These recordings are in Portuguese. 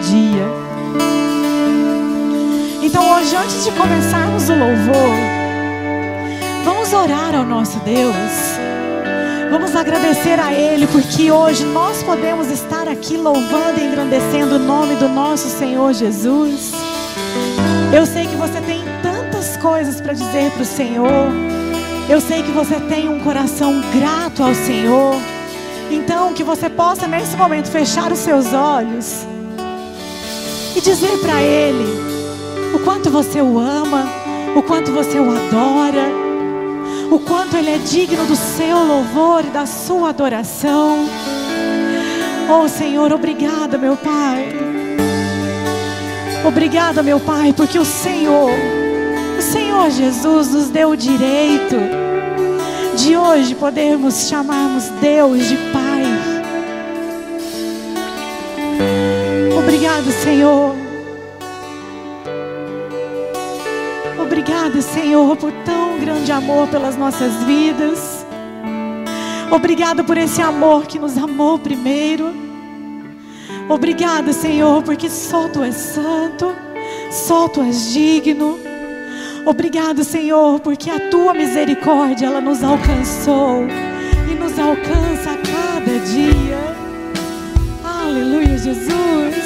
dia. Então, hoje, antes de começarmos o louvor, vamos orar ao nosso Deus. Vamos agradecer a Ele, porque hoje nós podemos estar aqui louvando e engrandecendo o nome do nosso Senhor Jesus. Eu sei que você tem tantas coisas para dizer para o Senhor. Eu sei que você tem um coração grato ao Senhor. Então, que você possa nesse momento fechar os seus olhos e dizer para Ele o quanto você o ama, o quanto você o adora o quanto Ele é digno do seu louvor e da sua adoração. Oh Senhor, obrigada, meu Pai. Obrigada, meu Pai, porque o Senhor, o Senhor Jesus nos deu o direito de hoje podermos chamarmos Deus de Pai. Senhor. Obrigado, Senhor, por tão grande amor pelas nossas vidas. Obrigado por esse amor que nos amou primeiro. Obrigado, Senhor, porque só Tu és santo, só Tu és digno. Obrigado, Senhor, porque a Tua misericórdia ela nos alcançou e nos alcança a cada dia. Aleluia, Jesus.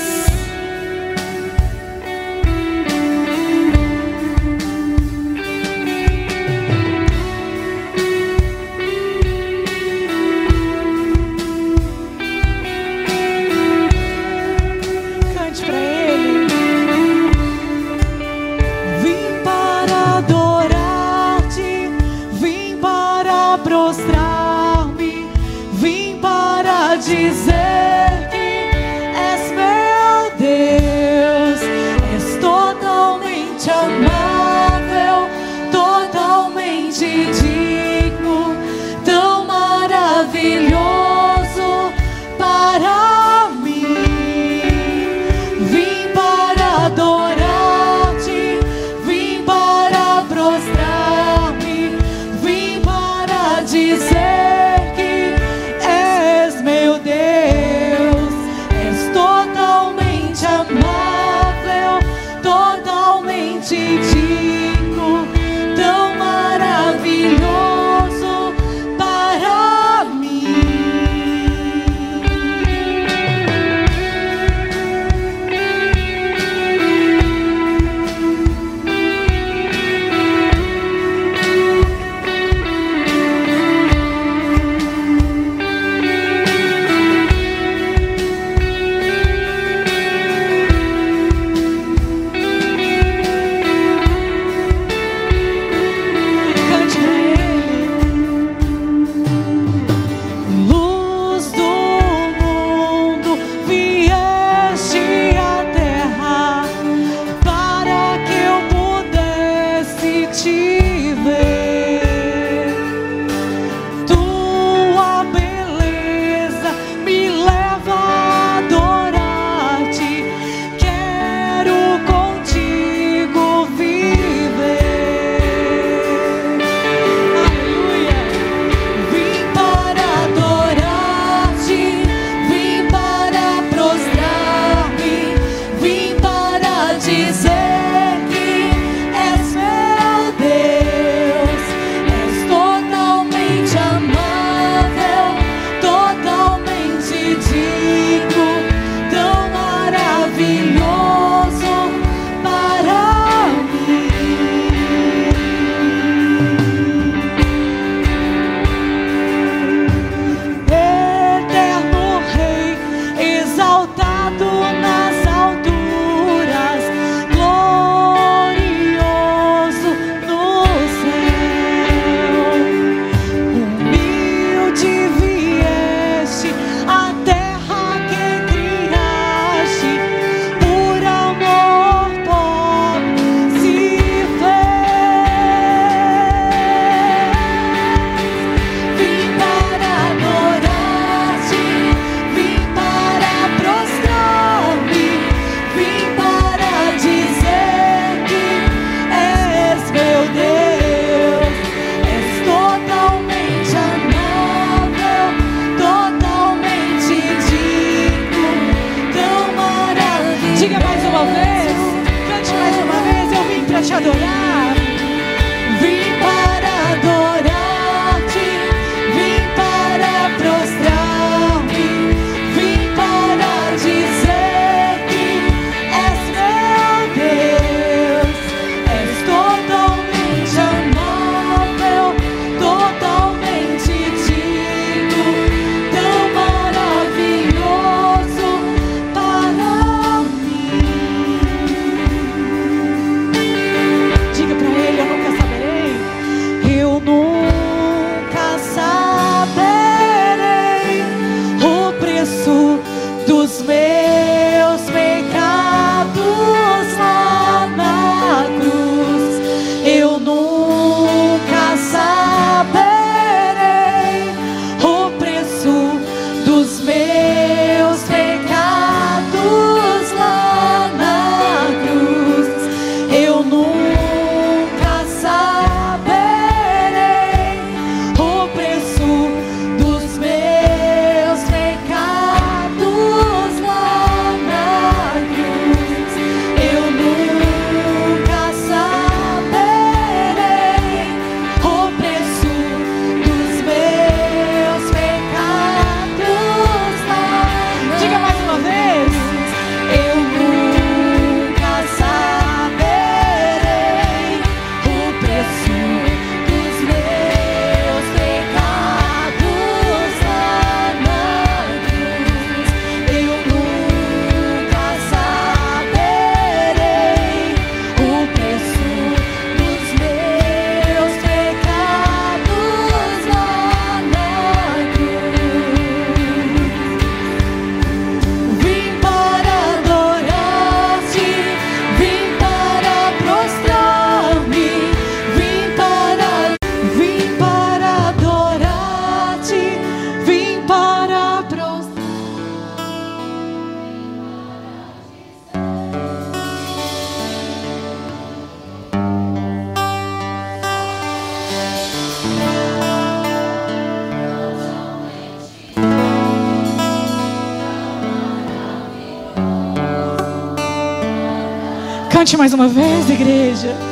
Cante mais uma vez, igreja.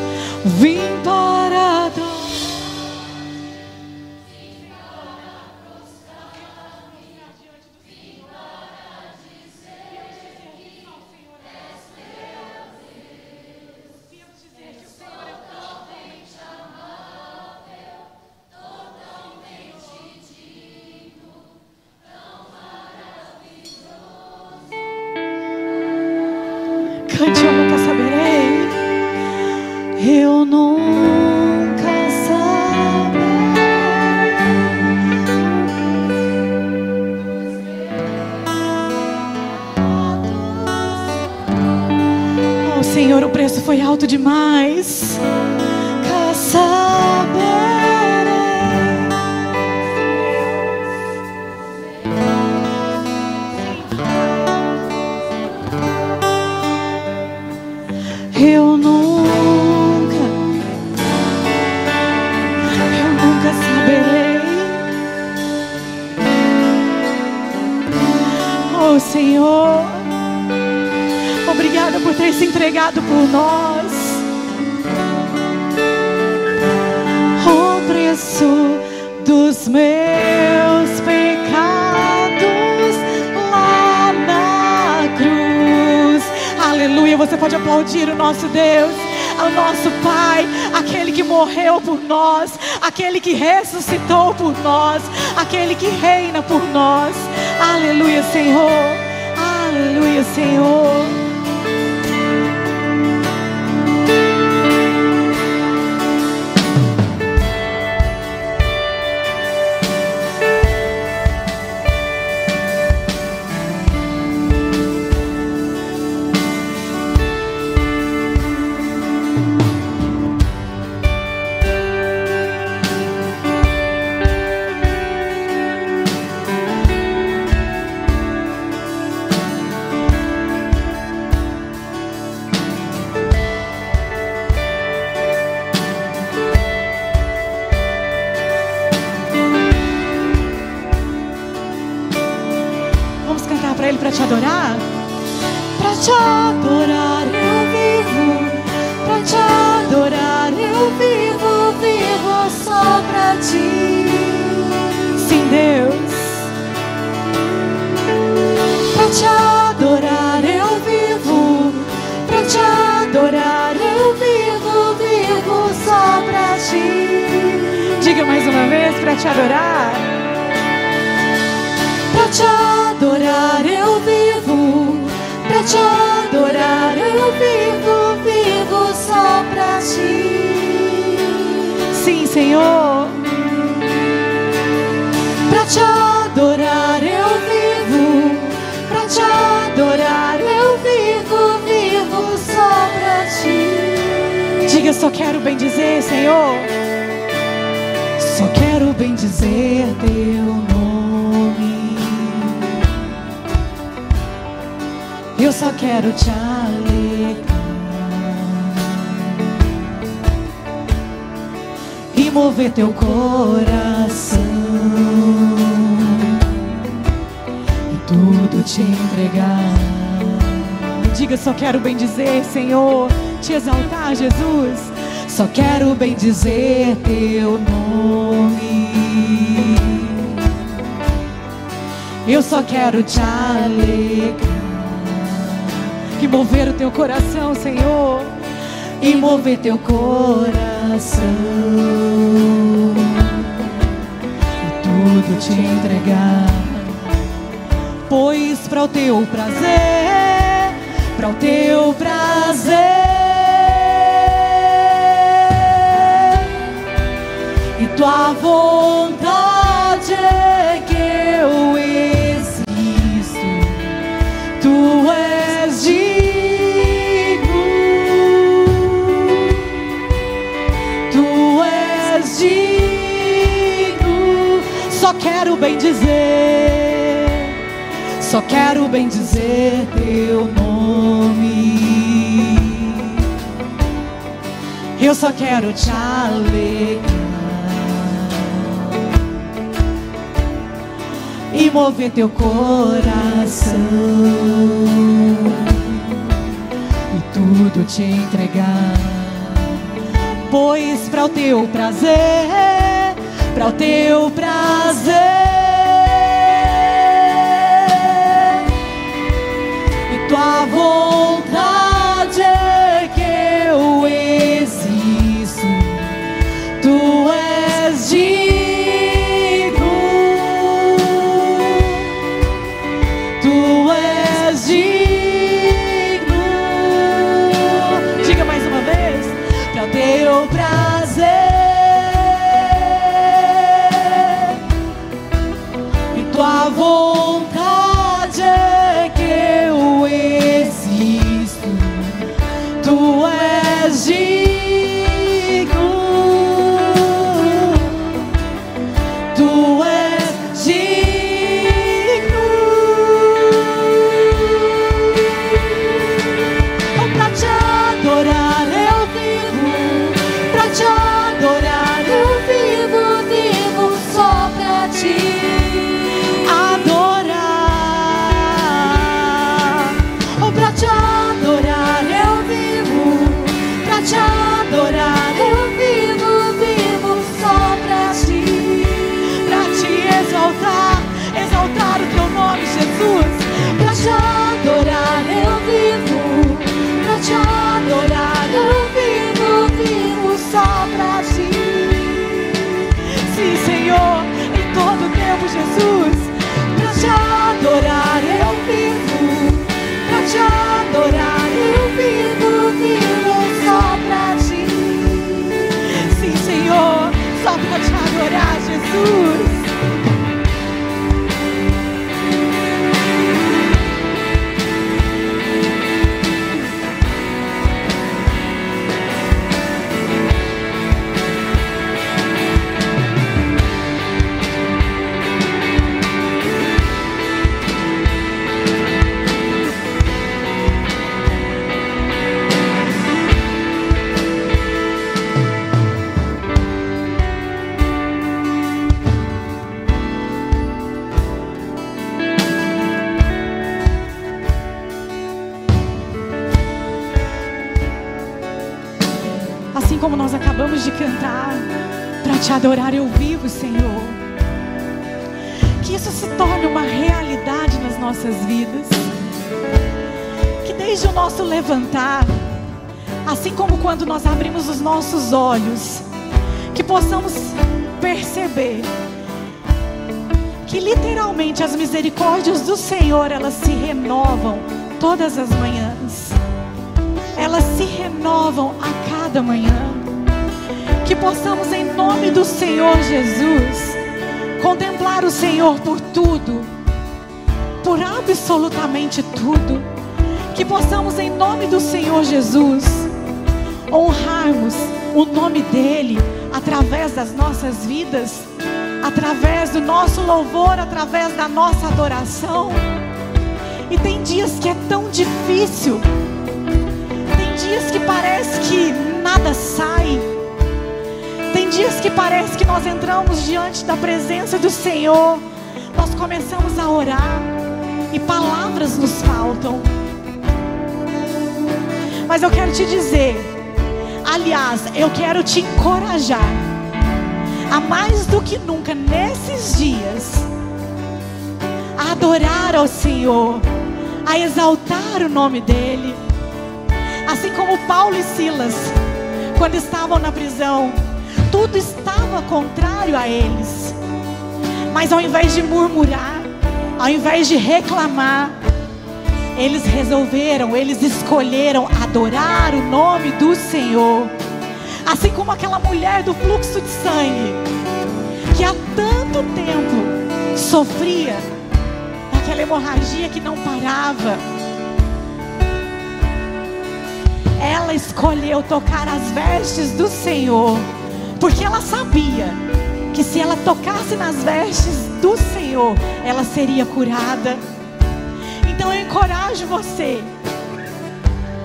Aleluia, você pode aplaudir o nosso Deus, o nosso Pai, aquele que morreu por nós, aquele que ressuscitou por nós, aquele que reina por nós. Aleluia, Senhor. Aleluia, Senhor. Dizer teu nome. Eu só quero te alegrar e mover o teu coração, Senhor, e mover teu coração e tudo te entregar, pois para o teu prazer, para o teu prazer bem dizer, só quero bem dizer teu nome. Eu só quero te alegrar e mover teu coração e tudo te entregar. Pois para o teu prazer, para o teu prazer, tua vontade adorar eu vivo, Senhor. Que isso se torne uma realidade nas nossas vidas. Que desde o nosso levantar, assim como quando nós abrimos os nossos olhos, que possamos perceber que literalmente as misericórdias do Senhor, elas se renovam todas as manhãs. Elas se renovam a cada manhã. Que possamos em nome do Senhor Jesus contemplar o Senhor por tudo, por absolutamente tudo. Que possamos em nome do Senhor Jesus honrarmos o nome dele através das nossas vidas, através do nosso louvor, através da nossa adoração. E tem dias que é tão difícil, tem dias que parece que nada sai, dias que parece que nós entramos diante da presença do Senhor, nós começamos a orar e palavras nos faltam. Mas eu quero te dizer, aliás, eu quero te encorajar a mais do que nunca nesses dias a adorar ao Senhor, a exaltar o nome dEle. Assim como Paulo e Silas, quando estavam na prisão, tudo estava contrário a eles. Mas ao invés de murmurar, ao invés de reclamar, eles resolveram, eles escolheram adorar o nome do Senhor. Assim como aquela mulher do fluxo de sangue, que há tanto tempo sofria daquela hemorragia que não parava. Ela escolheu tocar as vestes do Senhor, porque ela sabia que se ela tocasse nas vestes do Senhor, ela seria curada. Então eu encorajo você.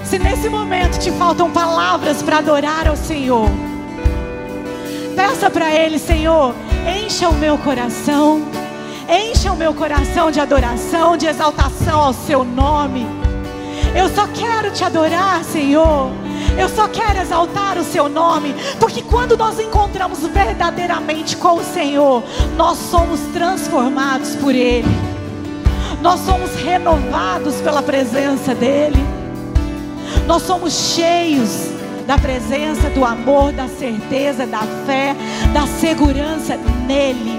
Se nesse momento te faltam palavras para adorar ao Senhor, peça para Ele, Senhor, encha o meu coração, encha o meu coração de adoração, de exaltação ao Seu nome. Eu só quero te adorar, Senhor. Eu só quero exaltar o seu nome, porque quando nós encontramos verdadeiramente com o Senhor, nós somos transformados por Ele, nós somos renovados pela presença dEle, nós somos cheios da presença, do amor, da certeza, da fé, da segurança nele.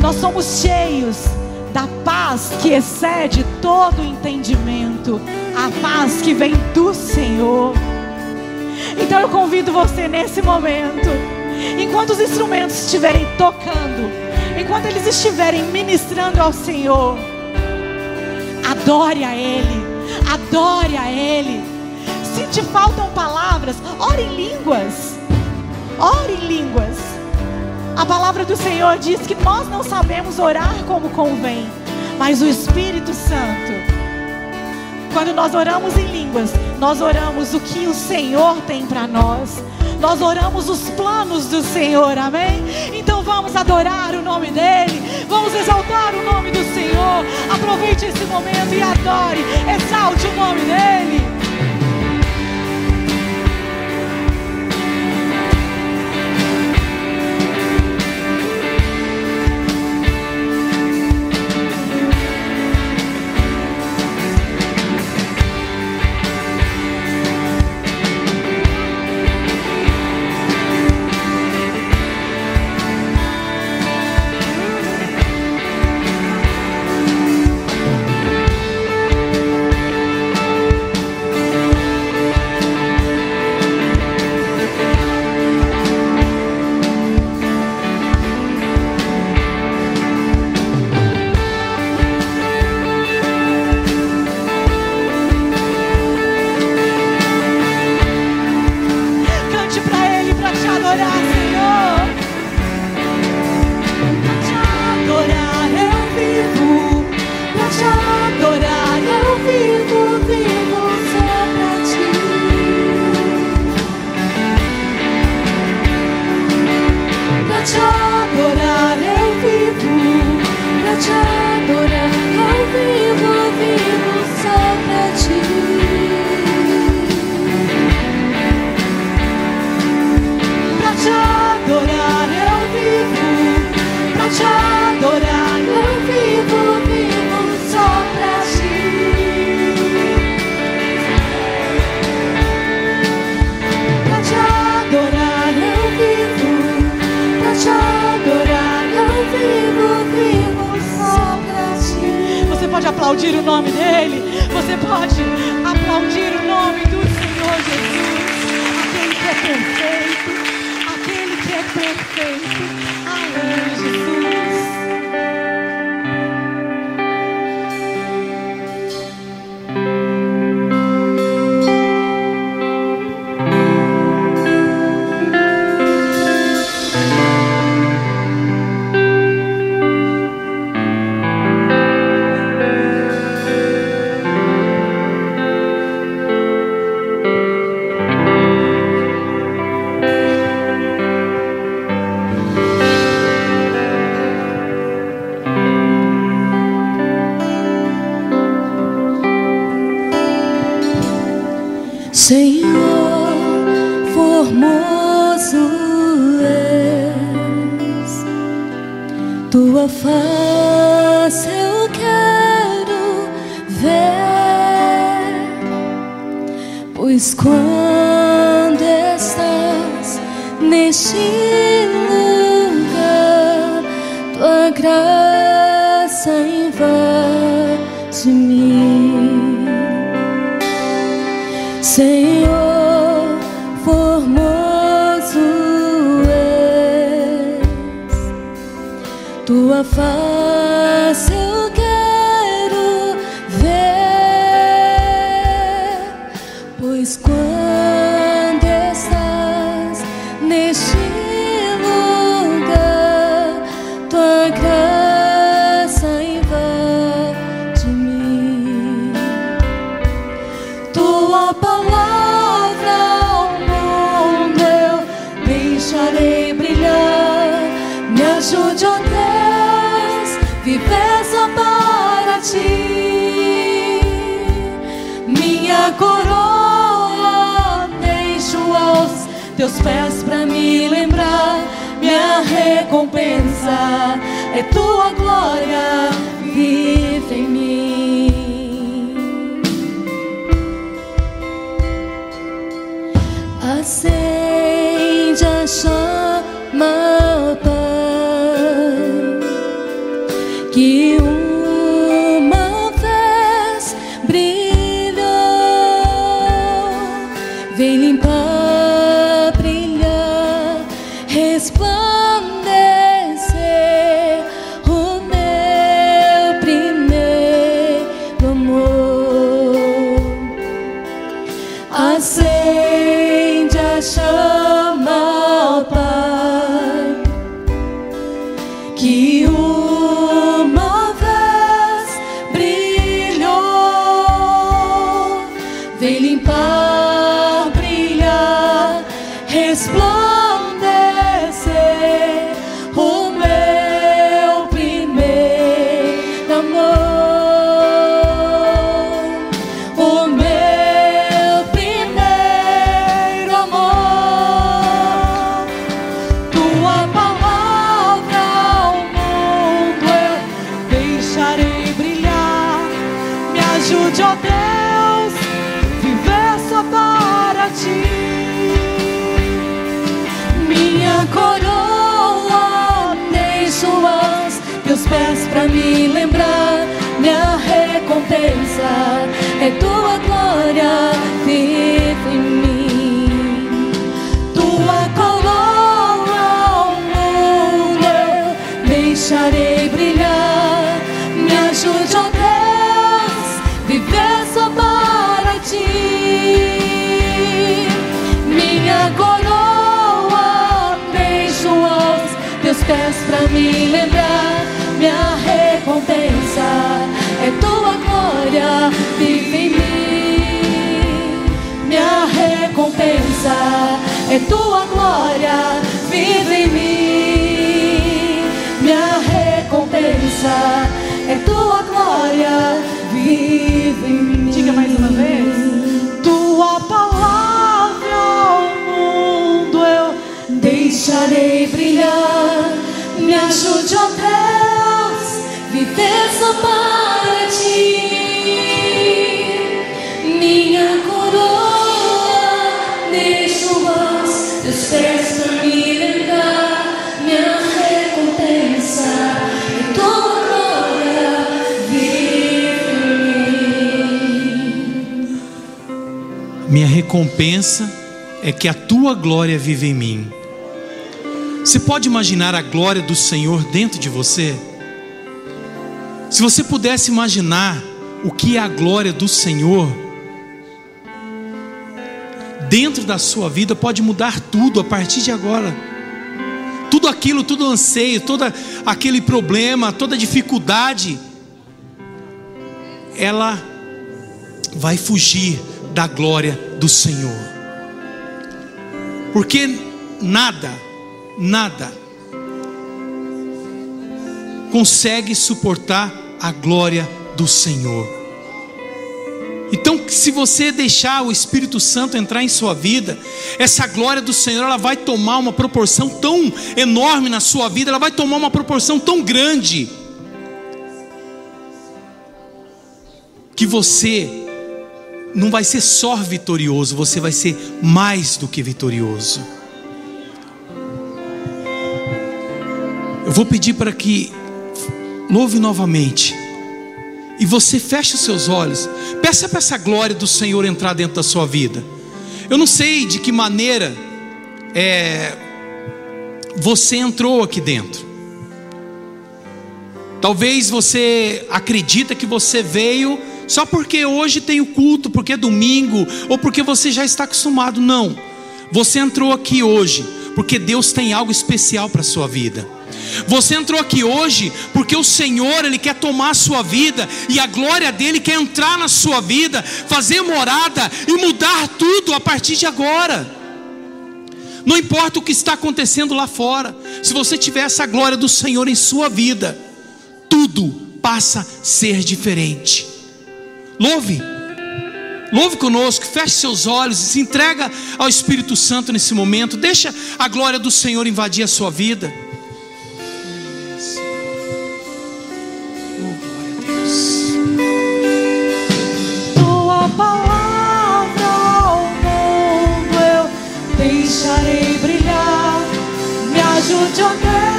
Nós somos cheios da paz que excede todo entendimento, a paz que vem do Senhor. Então eu convido você nesse momento, enquanto os instrumentos estiverem tocando, enquanto eles estiverem ministrando ao Senhor, adore a Ele, adore a Ele. Se te faltam palavras, ore em línguas, ore em línguas. A palavra do Senhor diz que nós não sabemos orar como convém, mas o Espírito Santo, quando nós oramos em línguas, nós oramos o que o Senhor tem para nós. Nós oramos os planos do Senhor, amém? Então vamos adorar o nome dEle, vamos exaltar o nome do Senhor. Aproveite esse momento e adore, exalte o nome dEle. Aplaudir o nome dEle. Você pode aplaudir o nome do Senhor Jesus. Aquele que é perfeito. Aquele que é perfeito. Glória vive em mim. Você pode imaginar a glória do Senhor dentro de você? Se você pudesse imaginar o que é a glória do Senhor dentro da sua vida, pode mudar tudo a partir de agora. Tudo aquilo, todo anseio, todo aquele problema, toda dificuldade, ela vai fugir da glória do Senhor. Porque nada, nada consegue suportar a glória do Senhor. Então, se você deixar o Espírito Santo entrar em sua vida, essa glória do Senhor, ela vai tomar uma proporção tão enorme na sua vida, ela vai tomar uma proporção tão grande que você não vai ser só vitorioso, você vai ser mais do que vitorioso. Eu vou pedir para que louve novamente. E você feche os seus olhos. Peça para essa glória do Senhor entrar dentro da sua vida. Eu não sei de que maneira é, você entrou aqui dentro. Talvez você acredita que você veio só porque hoje tem o culto, porque é domingo, ou porque você já está acostumado. Não. Você entrou aqui hoje porque Deus tem algo especial para a sua vida. Você entrou aqui hoje porque o Senhor, Ele quer tomar a sua vida e a glória dele quer entrar na sua vida, fazer morada e mudar tudo a partir de agora. Não importa o que está acontecendo lá fora, se você tiver essa glória do Senhor em sua vida, tudo passa a ser diferente. Louve, Louve conosco, feche seus olhos, se entrega ao Espírito Santo nesse momento. Deixa a glória do Senhor invadir a sua vida. A deixarei brilhar. Me ajude, ó Deus,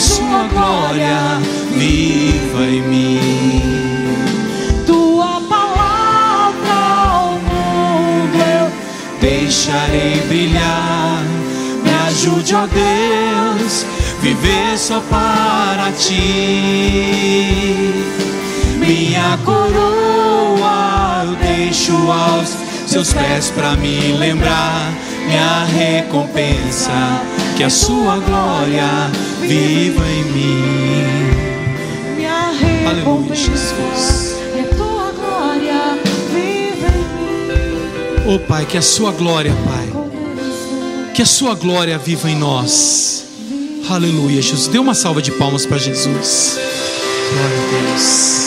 sua glória viva em mim. Tua palavra ao mundo eu Deixarei brilhar. Me ajude, ó Deus, viver só para ti. Minha coroa eu deixo aos seus pés para me lembrar. Minha recompensa, que a sua glória viva em mim. Minha Aleluia, Jesus. é tua glória, vive em mim. Oh Pai, que a sua glória, Pai, que a sua glória viva em nós. Aleluia, Jesus. Dê uma salva de palmas para Jesus. Glória a Deus.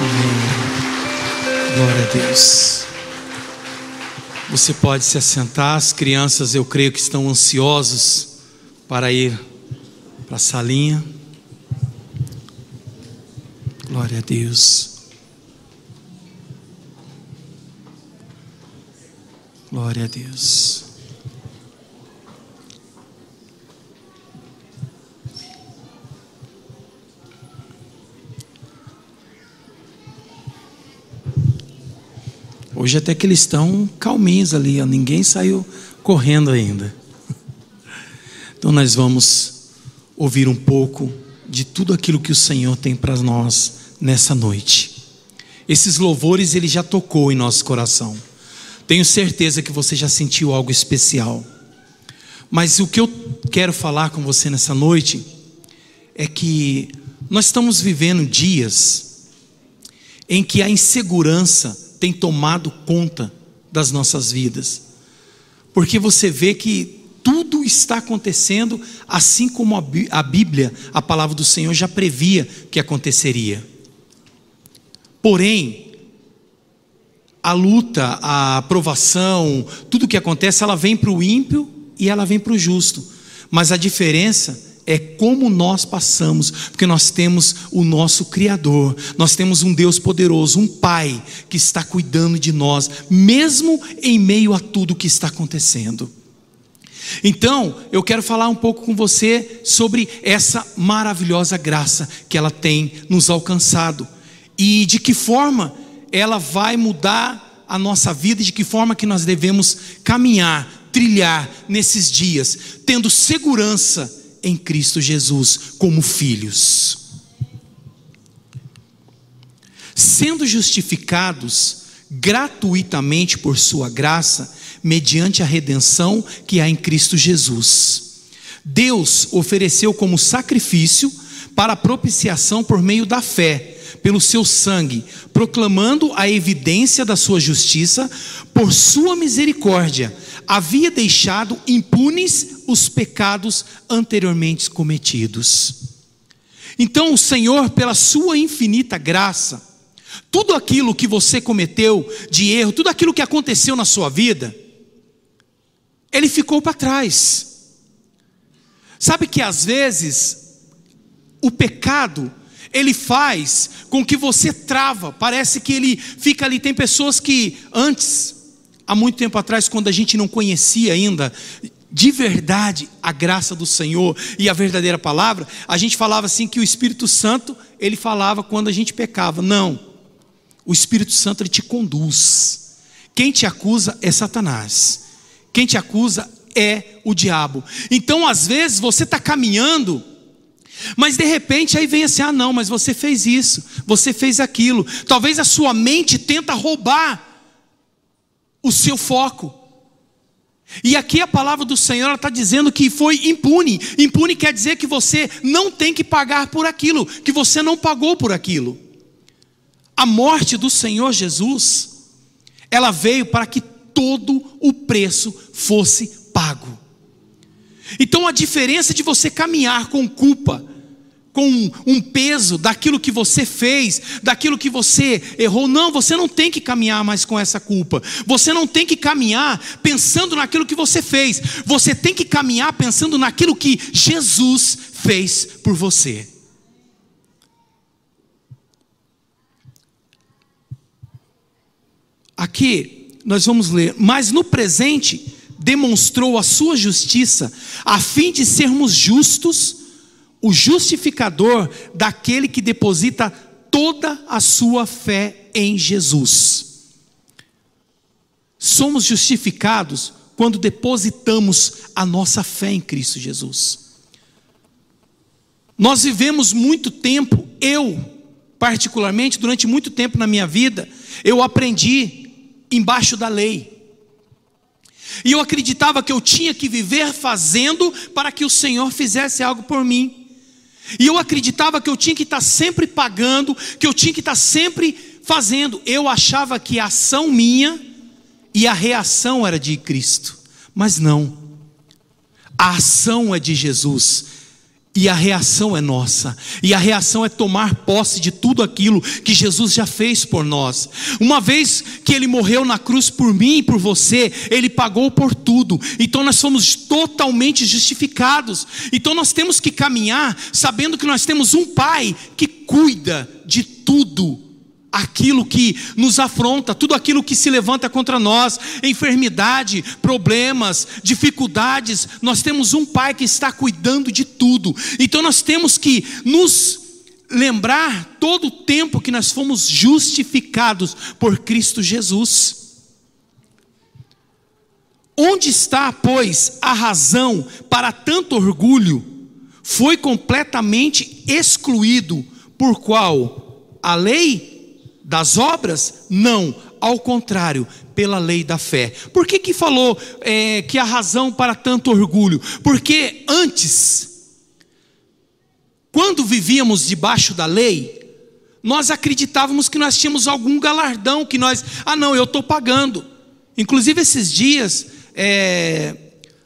Amém. Glória a Deus. Você pode se assentar. As crianças, eu creio que estão ansiosos para ir para a salinha. Glória a Deus. Glória a Deus. Hoje até que eles estão calminhos ali, ninguém saiu correndo ainda. Então nós vamos ouvir um pouco de tudo aquilo que o Senhor tem para nós nessa noite. Esses louvores ele já tocou em nosso coração. Tenho certeza que você já sentiu algo especial. Mas o que eu quero falar com você nessa noite é que nós estamos vivendo dias em que a insegurança tem tomado conta das nossas vidas. Porque você vê que tudo está acontecendo assim como a Bí- a Bíblia, a palavra do Senhor, já previa que aconteceria. Porém, a luta, a aprovação, tudo que acontece, ela vem para o ímpio e ela vem para o justo. Mas a diferença é como nós passamos, porque nós temos o nosso Criador, nós temos um Deus poderoso, um Pai que está cuidando de nós, mesmo em meio a tudo que está acontecendo. Então, eu quero falar um pouco com você sobre essa maravilhosa graça que ela tem nos alcançado e de que forma ela vai mudar a nossa vida e de que forma que nós devemos caminhar, trilhar nesses dias, tendo segurança em Cristo Jesus como filhos. Sendo justificados gratuitamente por sua graça, mediante a redenção que há em Cristo Jesus. Deus ofereceu como sacrifício para propiciação por meio da fé, pelo seu sangue, proclamando a evidência da sua justiça, por sua misericórdia, havia deixado impunes os pecados anteriormente cometidos. Então, o Senhor, pela sua infinita graça, tudo aquilo que você cometeu de erro, tudo aquilo que aconteceu na sua vida, ele ficou para trás. Sabe que às vezes o pecado ele faz com que você trava, parece que ele fica ali. Tem pessoas que antes, há muito tempo atrás, quando a gente não conhecia ainda de verdade a graça do Senhor e a verdadeira palavra, a gente falava assim que o Espírito Santo, ele falava quando a gente pecava. Não. O Espírito Santo ele te conduz. Quem te acusa é Satanás. Quem te acusa é o diabo. Então, às vezes, você está caminhando, mas de repente aí vem assim: ah, não, mas você fez isso, você fez aquilo. Talvez a sua mente tenta roubar o seu foco. E aqui a palavra do Senhor está dizendo que foi impune. Impune quer dizer que você não tem que pagar por aquilo, que você não pagou por aquilo. A morte do Senhor Jesus, ela veio para que todo o preço fosse pago. Então a diferença de você caminhar com culpa, com um peso daquilo que você fez, daquilo que você errou, não, você não tem que caminhar mais com essa culpa. Você não tem que caminhar pensando naquilo que você fez. Você tem que caminhar pensando naquilo que Jesus fez por você. Aqui nós vamos ler, mas no presente demonstrou a sua justiça, a fim de sermos justos, o justificador daquele que deposita toda a sua fé em Jesus. Somos justificados quando depositamos a nossa fé em Cristo Jesus. Nós vivemos muito tempo, eu, particularmente, durante muito tempo na minha vida, eu aprendi embaixo da lei. E eu acreditava que eu tinha que viver fazendo para que o Senhor fizesse algo por mim. E eu acreditava que eu tinha que estar sempre pagando, que eu tinha que estar sempre fazendo. Eu achava que a ação minha e a reação era de Cristo. Mas não. A ação é de Jesus. E a reação é nossa. E a reação é tomar posse de tudo aquilo que Jesus já fez por nós. Uma vez que ele morreu na cruz por mim e por você, ele pagou por tudo. Então nós fomos totalmente justificados. Então nós temos que caminhar sabendo que nós temos um pai que cuida de tudo aquilo que nos afronta, tudo aquilo que se levanta contra nós, enfermidade, problemas, dificuldades, nós temos um Pai que está cuidando de tudo. Então nós temos que nos lembrar todo o tempo que nós fomos justificados por Cristo Jesus. Onde está, pois, a razão para tanto orgulho? Foi completamente excluído por qual? A lei das obras? Não, ao contrário, pela lei da fé. Por que, que falou é, que a razão para tanto orgulho? Porque antes, quando vivíamos debaixo da lei, nós acreditávamos que nós tínhamos algum galardão, que nós, ah não, eu estou pagando. Inclusive esses dias, é,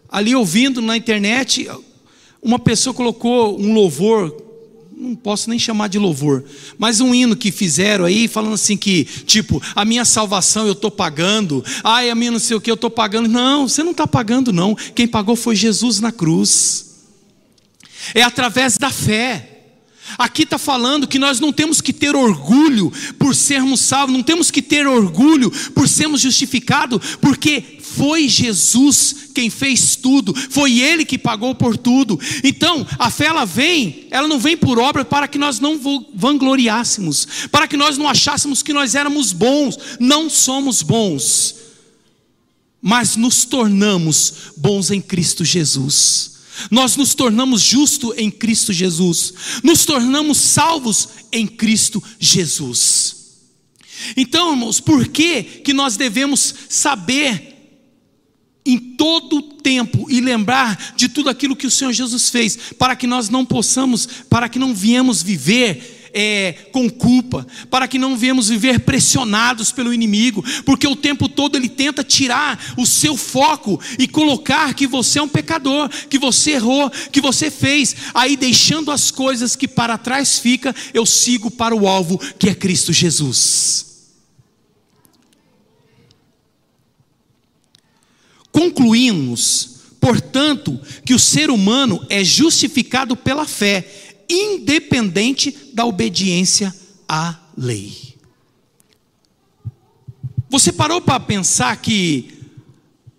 ali ouvindo na internet, uma pessoa colocou um louvor não posso nem chamar de louvor, mas um hino que fizeram aí, falando assim que, tipo, a minha salvação eu estou pagando, ai, a minha não sei o que eu estou pagando. Não, você não está pagando, não. Quem pagou foi Jesus na cruz. É através da fé. Aqui está falando que nós não temos que ter orgulho por sermos salvos, não temos que ter orgulho por sermos justificados, porque foi Jesus quem fez tudo, foi Ele que pagou por tudo. Então, a fé ela vem, ela não vem por obra para que nós não vangloriássemos, para que nós não achássemos que nós éramos bons. Não somos bons, mas nos tornamos bons em Cristo Jesus. Nós nos tornamos justos em Cristo Jesus, nos tornamos salvos em Cristo Jesus. Então, irmãos, por que, que nós devemos saber em todo o tempo e lembrar de tudo aquilo que o Senhor Jesus fez, para que nós não possamos, para que não viemos viver é, com culpa, para que não viemos viver pressionados pelo inimigo, porque o tempo todo ele tenta tirar o seu foco e colocar que você é um pecador, que você errou, que você fez, aí deixando as coisas que para trás fica, eu sigo para o alvo que é Cristo Jesus. Concluímos, portanto, que o ser humano é justificado pela fé, independente da obediência à lei. Você parou para pensar que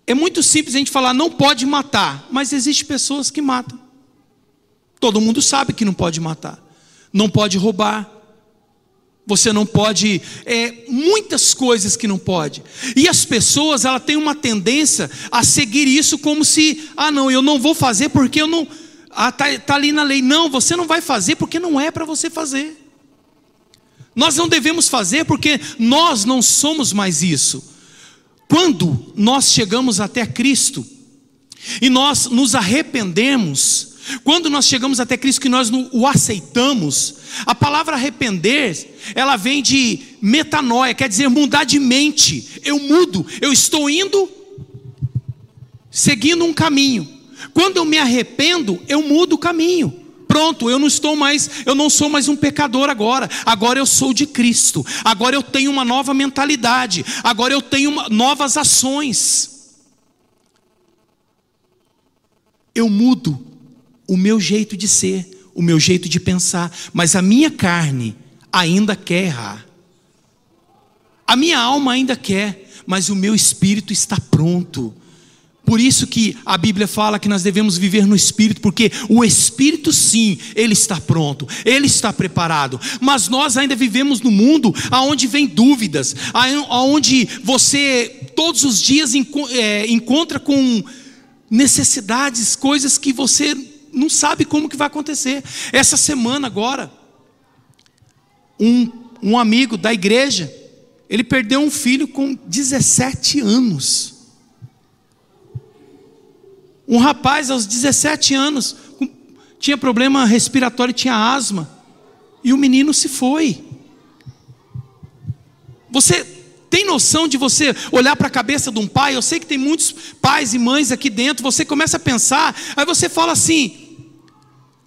é muito simples a gente falar não pode matar, mas existem pessoas que matam. Todo mundo sabe que não pode matar, não pode roubar, você não pode, é, muitas coisas que não pode. E as pessoas, ela tem uma tendência a seguir isso como se, ah, não, eu não vou fazer porque eu não, ah, tá, tá ali na lei. Não, você não vai fazer porque não é para você fazer. Nós não devemos fazer porque nós não somos mais isso. Quando nós chegamos até Cristo e nós nos arrependemos, quando nós chegamos até Cristo, que nós o aceitamos, a palavra arrepender, ela vem de metanoia, quer dizer mudar de mente. Eu mudo, eu estou indo seguindo um caminho. Quando eu me arrependo, eu mudo o caminho. Pronto, eu não estou mais, eu não sou mais um pecador agora. Agora eu sou de Cristo. Agora eu tenho uma nova mentalidade. Agora eu tenho uma, novas ações. Eu mudo o meu jeito de ser, o meu jeito de pensar, mas a minha carne ainda quer errar. A minha alma ainda quer, mas o meu espírito está pronto. Por isso que a Bíblia fala que nós devemos viver no Espírito, porque o Espírito sim, ele está pronto, ele está preparado. Mas nós ainda vivemos no mundo aonde vem dúvidas, aonde você todos os dias é, encontra com necessidades, coisas que você não sabe como que vai acontecer. Essa semana agora, um, um amigo da igreja, ele perdeu um filho com 17 anos. Um rapaz aos 17 anos tinha problema respiratório, tinha asma, e o menino se foi. Você tem noção de você olhar para a cabeça de um pai? Eu sei que tem muitos pais e mães aqui dentro. Você começa a pensar, aí você fala assim: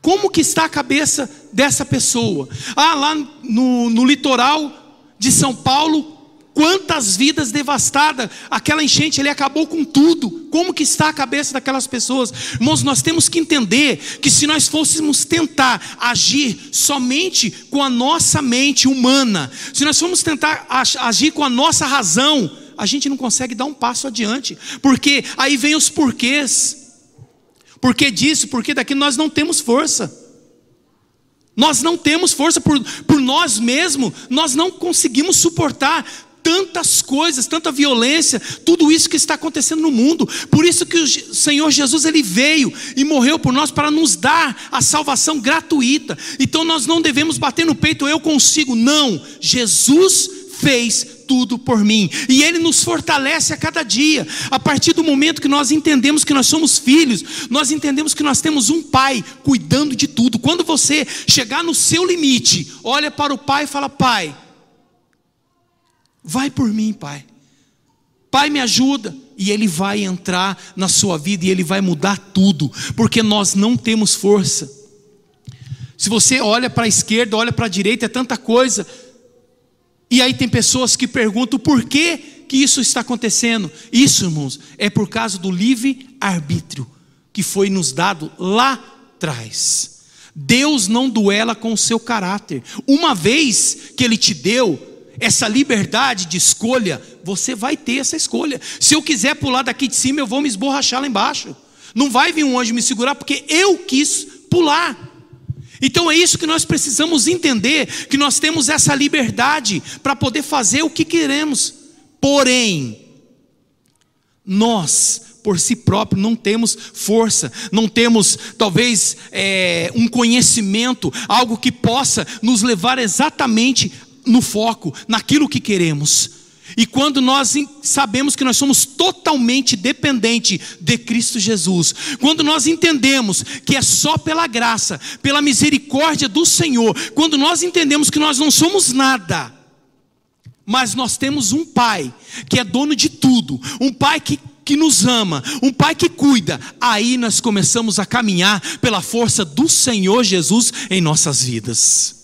como que está a cabeça dessa pessoa? Ah, lá no, no litoral de São Paulo, Quantas vidas devastadas, aquela enchente ele acabou com tudo. Como que está a cabeça daquelas pessoas? Irmãos, nós temos que entender que se nós fôssemos tentar agir somente com a nossa mente humana, se nós formos tentar agir com a nossa razão, a gente não consegue dar um passo adiante, porque aí vem os porquês. Por que disso? Porque daqui nós não temos força. Nós não temos força por, por nós mesmos, nós não conseguimos suportar tantas coisas, tanta violência, tudo isso que está acontecendo no mundo. Por isso que o Senhor Jesus ele veio e morreu por nós para nos dar a salvação gratuita. Então nós não devemos bater no peito eu consigo, não. Jesus fez tudo por mim. E Ele nos fortalece a cada dia. A partir do momento que nós entendemos que nós somos filhos, nós entendemos que nós temos um Pai cuidando de tudo. Quando você chegar no seu limite, olha para o Pai e fala: Pai, Vai por mim, Pai. Pai, me ajuda. E Ele vai entrar na sua vida e Ele vai mudar tudo, porque nós não temos força. Se você olha para a esquerda, olha para a direita, é tanta coisa. E aí tem pessoas que perguntam por que, que isso está acontecendo. Isso, irmãos, é por causa do livre-arbítrio que foi nos dado lá atrás. Deus não duela com o seu caráter. Uma vez que Ele te deu, essa liberdade de escolha, você vai ter essa escolha. Se eu quiser pular daqui de cima, eu vou me esborrachar lá embaixo. Não vai vir um anjo me segurar porque eu quis pular. Então é isso que nós precisamos entender: que nós temos essa liberdade para poder fazer o que queremos. Porém, nós, por si próprio, não temos força, não temos talvez é, um conhecimento, algo que possa nos levar exatamente no foco, naquilo que queremos. E quando nós sabemos que nós somos totalmente dependentes de Cristo Jesus, quando nós entendemos que é só pela graça, pela misericórdia do Senhor, quando nós entendemos que nós não somos nada, mas nós temos um Pai que é dono de tudo, um Pai que, que nos ama, um Pai que cuida, aí nós começamos a caminhar pela força do Senhor Jesus em nossas vidas.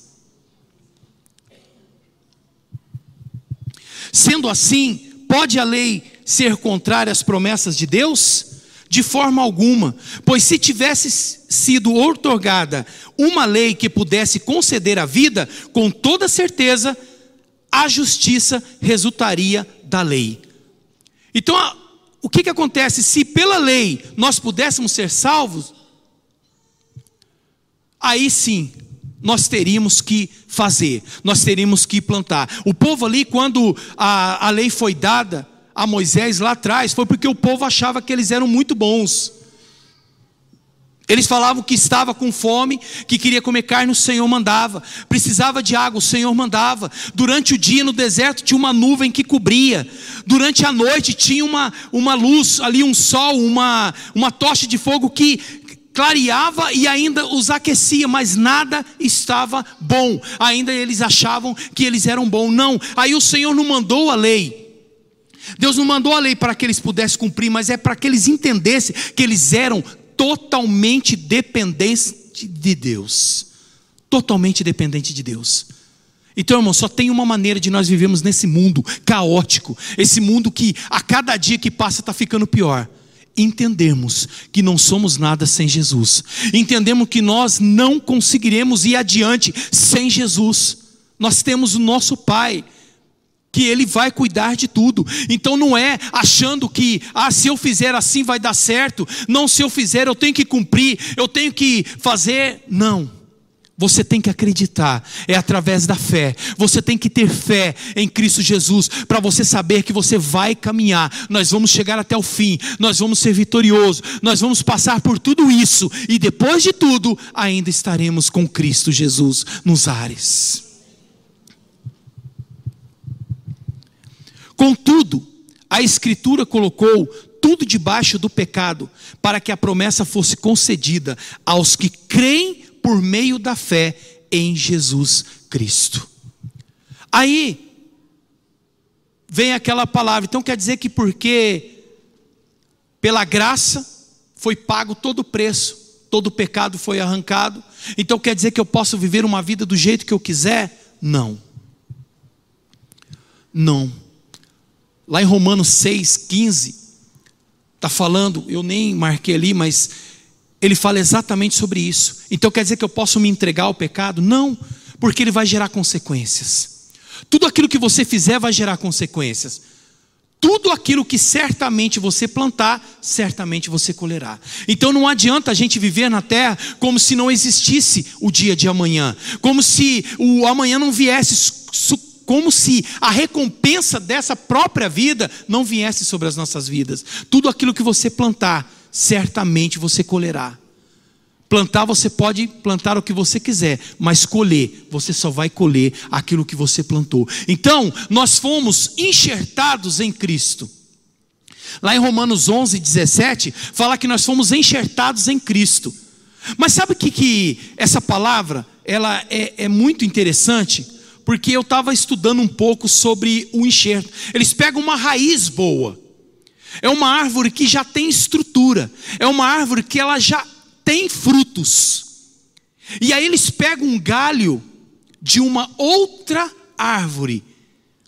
Sendo assim, pode a lei ser contrária às promessas de Deus? De forma alguma, pois se tivesse sido outorgada uma lei que pudesse conceder a vida, com toda certeza a justiça resultaria da lei. Então, o que, que acontece? Se pela lei nós pudéssemos ser salvos, aí sim nós teríamos que fazer, nós teríamos que plantar. O povo ali, quando a, a lei foi dada a Moisés lá atrás, foi porque o povo achava que eles eram muito bons. Eles falavam que estava com fome, que queria comer carne, o Senhor mandava. Precisava de água, o Senhor mandava. Durante o dia no deserto tinha uma nuvem que cobria. Durante a noite tinha uma, uma luz ali, um sol, uma, uma tocha de fogo que clareava e ainda os aquecia, mas nada estava bom. Ainda eles achavam que eles eram bons. Não, aí o Senhor não mandou a lei. Deus não mandou a lei para que eles pudessem cumprir, mas é para que eles entendessem que eles eram totalmente dependentes de Deus. Totalmente dependente de Deus. Então, irmão, só tem uma maneira de nós vivermos nesse mundo caótico, esse mundo que a cada dia que passa está ficando pior. Entendemos que não somos nada sem Jesus, entendemos que nós não conseguiremos ir adiante sem Jesus. Nós temos o nosso Pai, que Ele vai cuidar de tudo. Então não é achando que, ah, se eu fizer assim vai dar certo, não, se eu fizer eu tenho que cumprir, eu tenho que fazer. Não. Você tem que acreditar, é através da fé. Você tem que ter fé em Cristo Jesus, para você saber que você vai caminhar. Nós vamos chegar até o fim, nós vamos ser vitoriosos, nós vamos passar por tudo isso, e depois de tudo, ainda estaremos com Cristo Jesus nos ares. Contudo, a Escritura colocou tudo debaixo do pecado, para que a promessa fosse concedida aos que creem por meio da fé em Jesus Cristo. Aí vem aquela palavra, então quer dizer que porque pela graça foi pago todo o preço, todo o pecado foi arrancado, então quer dizer que eu posso viver uma vida do jeito que eu quiser? Não. Não. Lá em Romanos 6, 15, está falando, eu nem marquei ali, mas ele fala exatamente sobre isso. Então quer dizer que eu posso me entregar ao pecado? Não, porque ele vai gerar consequências. Tudo aquilo que você fizer vai gerar consequências. Tudo aquilo que certamente você plantar, certamente você colherá. Então não adianta a gente viver na terra como se não existisse o dia de amanhã, como se o amanhã não viesse, como se a recompensa dessa própria vida não viesse sobre as nossas vidas. Tudo aquilo que você plantar, certamente você colherá. Plantar você pode plantar o que você quiser, mas colher, você só vai colher aquilo que você plantou. Então, nós fomos enxertados em Cristo. Lá em Romanos 11, 17, fala que nós fomos enxertados em Cristo. Mas sabe o que, que essa palavra ela é, é muito interessante? Porque eu estava estudando um pouco sobre o enxerto. Eles pegam uma raiz boa é uma árvore que já tem estrutura. É uma árvore que ela já tem frutos. E aí eles pegam um galho de uma outra árvore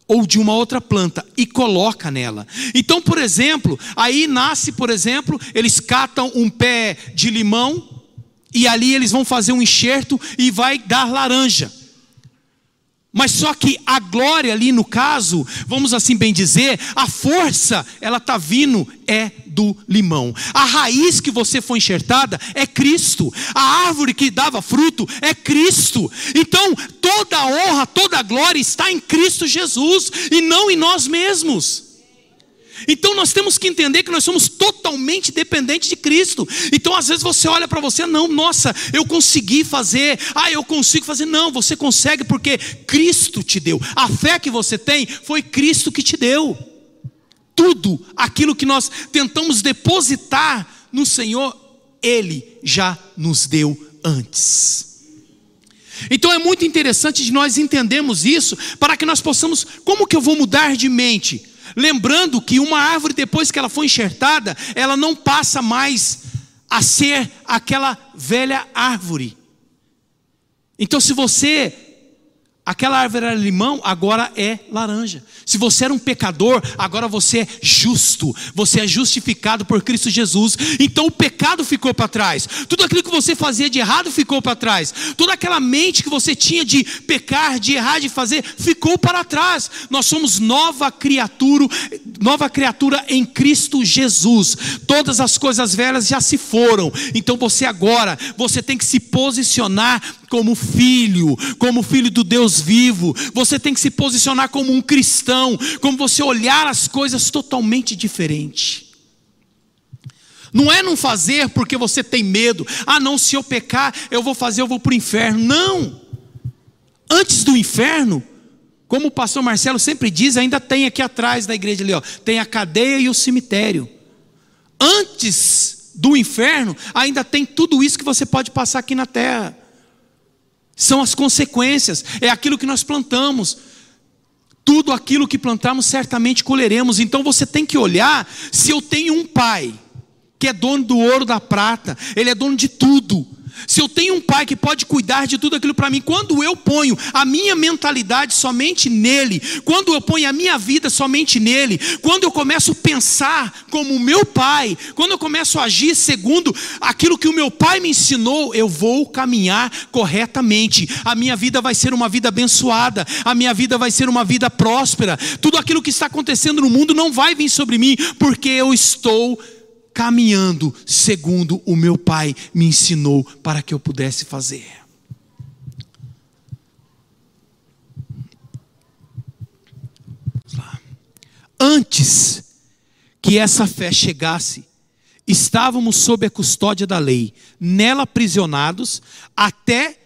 ou de uma outra planta e coloca nela. Então, por exemplo, aí nasce, por exemplo, eles catam um pé de limão e ali eles vão fazer um enxerto e vai dar laranja. Mas só que a glória ali no caso, vamos assim bem dizer, a força, ela está vindo é do limão. A raiz que você foi enxertada é Cristo. A árvore que dava fruto é Cristo. Então, toda a honra, toda a glória está em Cristo Jesus e não em nós mesmos. Então nós temos que entender que nós somos totalmente dependentes de Cristo. Então às vezes você olha para você, não, nossa, eu consegui fazer, ah, eu consigo fazer. Não, você consegue porque Cristo te deu. A fé que você tem foi Cristo que te deu. Tudo aquilo que nós tentamos depositar no Senhor, Ele já nos deu antes. Então é muito interessante de nós entendermos isso para que nós possamos, como que eu vou mudar de mente? Lembrando que uma árvore, depois que ela foi enxertada, ela não passa mais a ser aquela velha árvore. Então, se você Aquela árvore era limão, agora é laranja. Se você era um pecador, agora você é justo. Você é justificado por Cristo Jesus. Então o pecado ficou para trás. Tudo aquilo que você fazia de errado ficou para trás. Toda aquela mente que você tinha de pecar, de errar, de fazer, ficou para trás. Nós somos nova criatura, nova criatura em Cristo Jesus. Todas as coisas velhas já se foram. Então você agora, você tem que se posicionar como filho, como filho do Deus vivo. Você tem que se posicionar como um cristão, como você olhar as coisas totalmente diferente. Não é não fazer porque você tem medo. Ah, não, se eu pecar, eu vou fazer, eu vou para o inferno. Não. Antes do inferno, como o pastor Marcelo sempre diz, ainda tem aqui atrás da igreja ali, ó, tem a cadeia e o cemitério. Antes do inferno, ainda tem tudo isso que você pode passar aqui na terra. São as consequências, é aquilo que nós plantamos. Tudo aquilo que plantamos certamente colheremos. Então você tem que olhar se eu tenho um pai que é dono do ouro, da prata, ele é dono de tudo. Se eu tenho um pai que pode cuidar de tudo aquilo para mim, quando eu ponho a minha mentalidade somente nele, quando eu ponho a minha vida somente nele, quando eu começo a pensar como o meu pai, quando eu começo a agir segundo aquilo que o meu pai me ensinou, eu vou caminhar corretamente. A minha vida vai ser uma vida abençoada, a minha vida vai ser uma vida próspera. Tudo aquilo que está acontecendo no mundo não vai vir sobre mim, porque eu estou caminhando segundo o meu pai me ensinou para que eu pudesse fazer. Antes que essa fé chegasse, estávamos sob a custódia da lei, nela aprisionados, até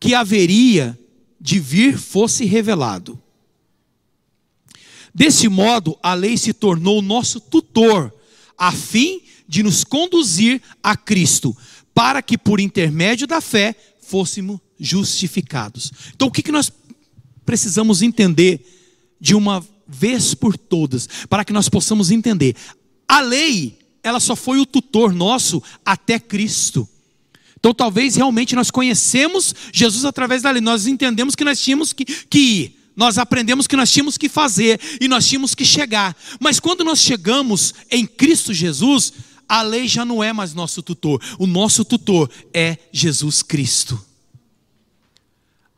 que haveria de vir fosse revelado. Desse modo, a lei se tornou nosso tutor a fim de nos conduzir a Cristo, para que por intermédio da fé fôssemos justificados. Então, o que, que nós precisamos entender de uma vez por todas, para que nós possamos entender? A lei, ela só foi o tutor nosso até Cristo. Então, talvez realmente nós conhecemos Jesus através da lei, nós entendemos que nós tínhamos que, que ir nós aprendemos que nós tínhamos que fazer e nós tínhamos que chegar. Mas quando nós chegamos em Cristo Jesus, a lei já não é mais nosso tutor. O nosso tutor é Jesus Cristo.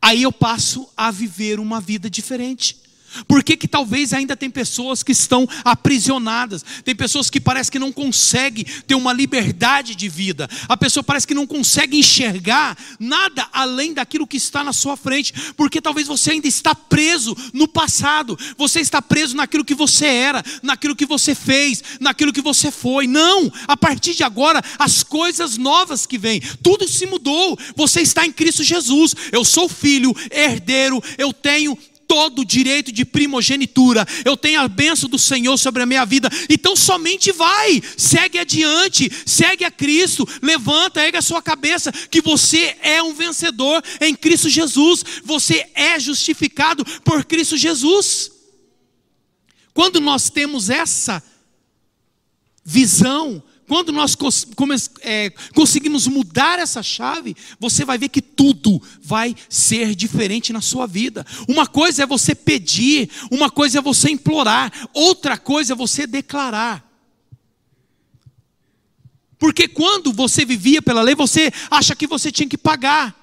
Aí eu passo a viver uma vida diferente. Por que, que talvez ainda tem pessoas que estão aprisionadas? Tem pessoas que parece que não conseguem ter uma liberdade de vida. A pessoa parece que não consegue enxergar nada além daquilo que está na sua frente, porque talvez você ainda está preso no passado. Você está preso naquilo que você era, naquilo que você fez, naquilo que você foi. Não, a partir de agora as coisas novas que vêm, tudo se mudou. Você está em Cristo Jesus. Eu sou filho, herdeiro, eu tenho todo o direito de primogenitura, eu tenho a bênção do Senhor sobre a minha vida, então somente vai, segue adiante, segue a Cristo, levanta, erga a sua cabeça, que você é um vencedor em Cristo Jesus, você é justificado por Cristo Jesus. Quando nós temos essa visão, quando nós é, conseguimos mudar essa chave, você vai ver que tudo vai ser diferente na sua vida. Uma coisa é você pedir, uma coisa é você implorar, outra coisa é você declarar. Porque quando você vivia pela lei, você acha que você tinha que pagar.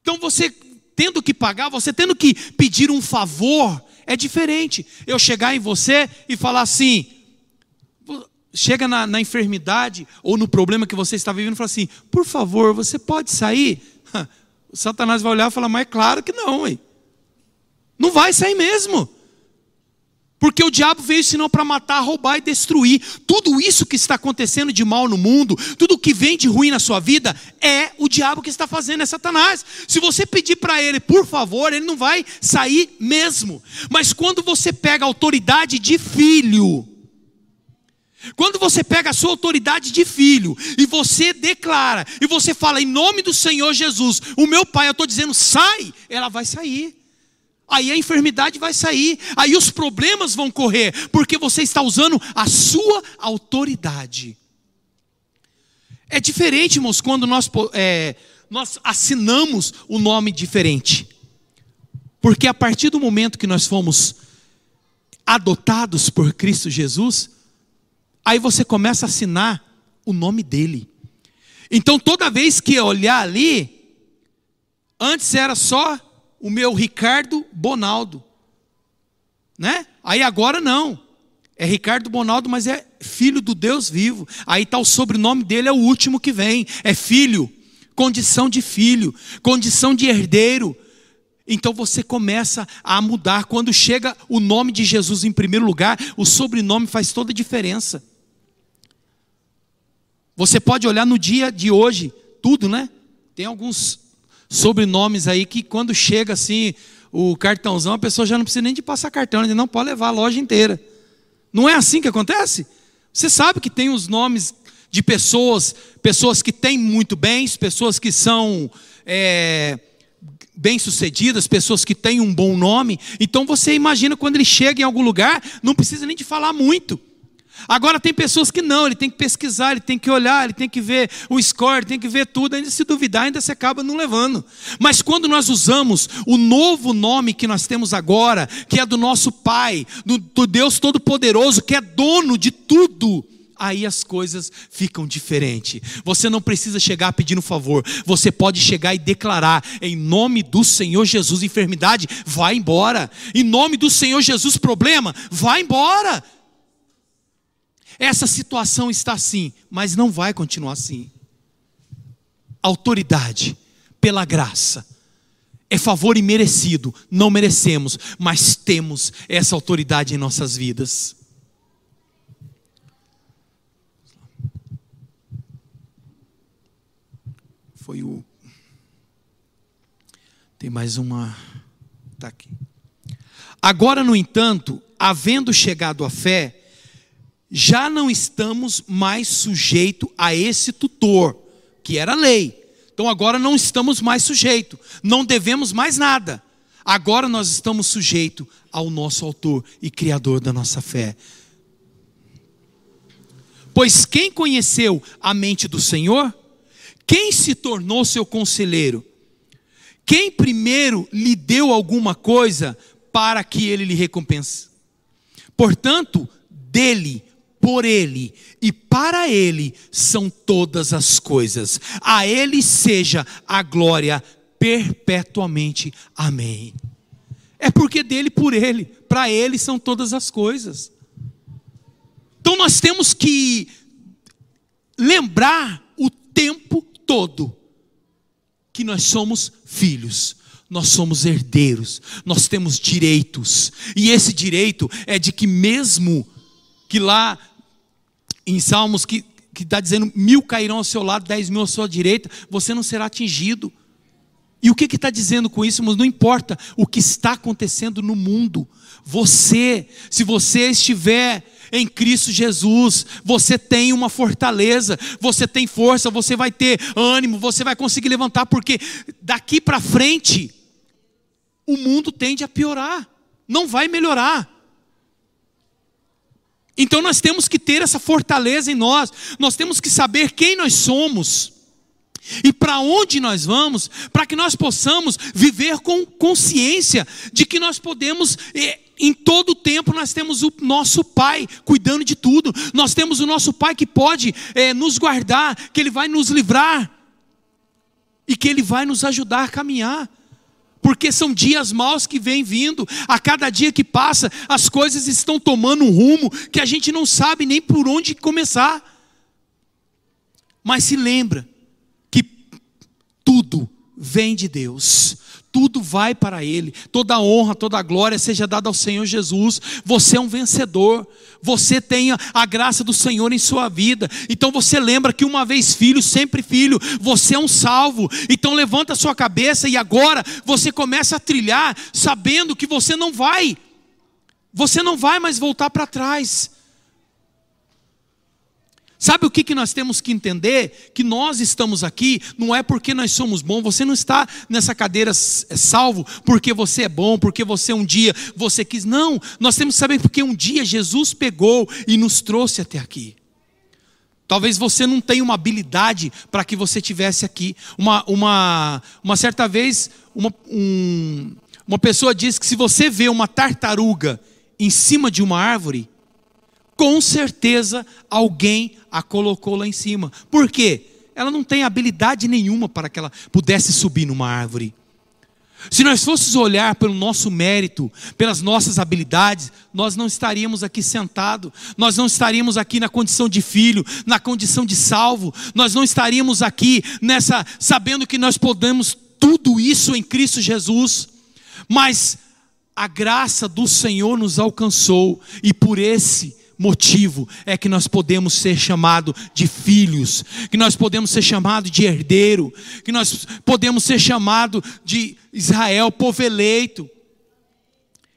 Então você tendo que pagar, você tendo que pedir um favor, é diferente. Eu chegar em você e falar assim: chega na, na, enfermidade ou no problema que você está vivendo e fala assim: por favor, você pode sair? O Satanás vai olhar e falar: mas é claro que não, não vai sair mesmo. Porque o diabo veio senão para matar, roubar e destruir. Tudo isso que está acontecendo de mal no mundo, tudo que vem de ruim na sua vida, é o diabo que está fazendo, é Satanás. Se você pedir para ele, por favor, ele não vai sair mesmo. Mas quando você pega a autoridade de filho, quando você pega a sua autoridade de filho e você declara, e você fala em nome do Senhor Jesus, o meu pai, eu estou dizendo, sai, ela vai sair. Aí a enfermidade vai sair, aí os problemas vão correr, porque você está usando a sua autoridade. É diferente, irmãos, quando nós, é, nós assinamos o nome diferente. Porque a partir do momento que nós fomos adotados por Cristo Jesus, Aí você começa a assinar o nome dele. Então toda vez que eu olhar ali, antes era só o meu Ricardo Bonaldo, né? Aí agora não. É Ricardo Bonaldo, mas é filho do Deus vivo. Aí está o sobrenome dele, é o último que vem. É filho, condição de filho, condição de herdeiro. Então você começa a mudar. Quando chega o nome de Jesus em primeiro lugar, o sobrenome faz toda a diferença. Você pode olhar no dia de hoje, tudo, né? Tem alguns sobrenomes aí que quando chega assim o cartãozão, a pessoa já não precisa nem de passar cartão, ele não pode levar a loja inteira. Não é assim que acontece? Você sabe que tem os nomes de pessoas, pessoas que têm muito bens, pessoas que são é, bem-sucedidas, pessoas que têm um bom nome. Então você imagina quando ele chega em algum lugar, não precisa nem de falar muito. Agora tem pessoas que não, ele tem que pesquisar, ele tem que olhar, ele tem que ver o score, ele tem que ver tudo, ainda se duvidar, ainda se acaba não levando. Mas quando nós usamos o novo nome que nós temos agora, que é do nosso Pai, do, do Deus Todo-Poderoso, que é dono de tudo, aí as coisas ficam diferentes. Você não precisa chegar pedindo favor, você pode chegar e declarar: em nome do Senhor Jesus, enfermidade, vai embora. Em nome do Senhor Jesus, problema, vai embora. Essa situação está assim, mas não vai continuar assim. Autoridade, pela graça, é favor imerecido, não merecemos, mas temos essa autoridade em nossas vidas. Foi o. Tem mais uma. Está aqui. Agora, no entanto, havendo chegado à fé, já não estamos mais sujeitos a esse tutor, que era a lei. Então agora não estamos mais sujeitos, não devemos mais nada. Agora nós estamos sujeitos ao nosso autor e criador da nossa fé. Pois quem conheceu a mente do Senhor? Quem se tornou seu conselheiro? Quem primeiro lhe deu alguma coisa para que ele lhe recompense? Portanto, dele por Ele e para Ele são todas as coisas. A Ele seja a glória perpetuamente. Amém. É porque dele, por Ele, para Ele são todas as coisas. Então nós temos que lembrar o tempo todo que nós somos filhos, nós somos herdeiros, nós temos direitos, e esse direito é de que, mesmo que lá em Salmos que que está dizendo mil cairão ao seu lado, dez mil à sua direita, você não será atingido. E o que está dizendo com isso? Mas não importa o que está acontecendo no mundo, você, se você estiver em Cristo Jesus, você tem uma fortaleza, você tem força, você vai ter ânimo, você vai conseguir levantar, porque daqui para frente, o mundo tende a piorar, não vai melhorar. Então nós temos que ter essa fortaleza em nós, nós temos que saber quem nós somos e para onde nós vamos, para que nós possamos viver com consciência de que nós podemos, em todo o tempo, nós temos o nosso Pai cuidando de tudo, nós temos o nosso Pai que pode é, nos guardar, que Ele vai nos livrar e que Ele vai nos ajudar a caminhar porque são dias maus que vêm vindo, a cada dia que passa, as coisas estão tomando um rumo que a gente não sabe nem por onde começar. Mas se lembra que tudo vem de Deus, tudo vai para Ele, toda honra, toda glória seja dada ao Senhor Jesus. Você é um vencedor, você tem a graça do Senhor em sua vida. Então você lembra que uma vez filho, sempre filho, você é um salvo. Então levanta a sua cabeça e agora você começa a trilhar, sabendo que você não vai, você não vai mais voltar para trás. Sabe o que, que nós temos que entender? Que nós estamos aqui não é porque nós somos bons, você não está nessa cadeira é salvo porque você é bom, porque você um dia você quis. Não, nós temos que saber porque um dia Jesus pegou e nos trouxe até aqui. Talvez você não tenha uma habilidade para que você tivesse aqui. Uma, uma, uma certa vez, uma, um, uma pessoa disse que se você vê uma tartaruga em cima de uma árvore, com certeza alguém a colocou lá em cima. Por quê? Ela não tem habilidade nenhuma para que ela pudesse subir numa árvore. Se nós fôssemos olhar pelo nosso mérito, pelas nossas habilidades, nós não estaríamos aqui sentados, nós não estaríamos aqui na condição de filho, na condição de salvo, nós não estaríamos aqui nessa, sabendo que nós podemos tudo isso em Cristo Jesus, mas a graça do Senhor nos alcançou, e por esse motivo é que nós podemos ser chamados de filhos, que nós podemos ser chamados de herdeiro, que nós podemos ser chamados de Israel, povo eleito.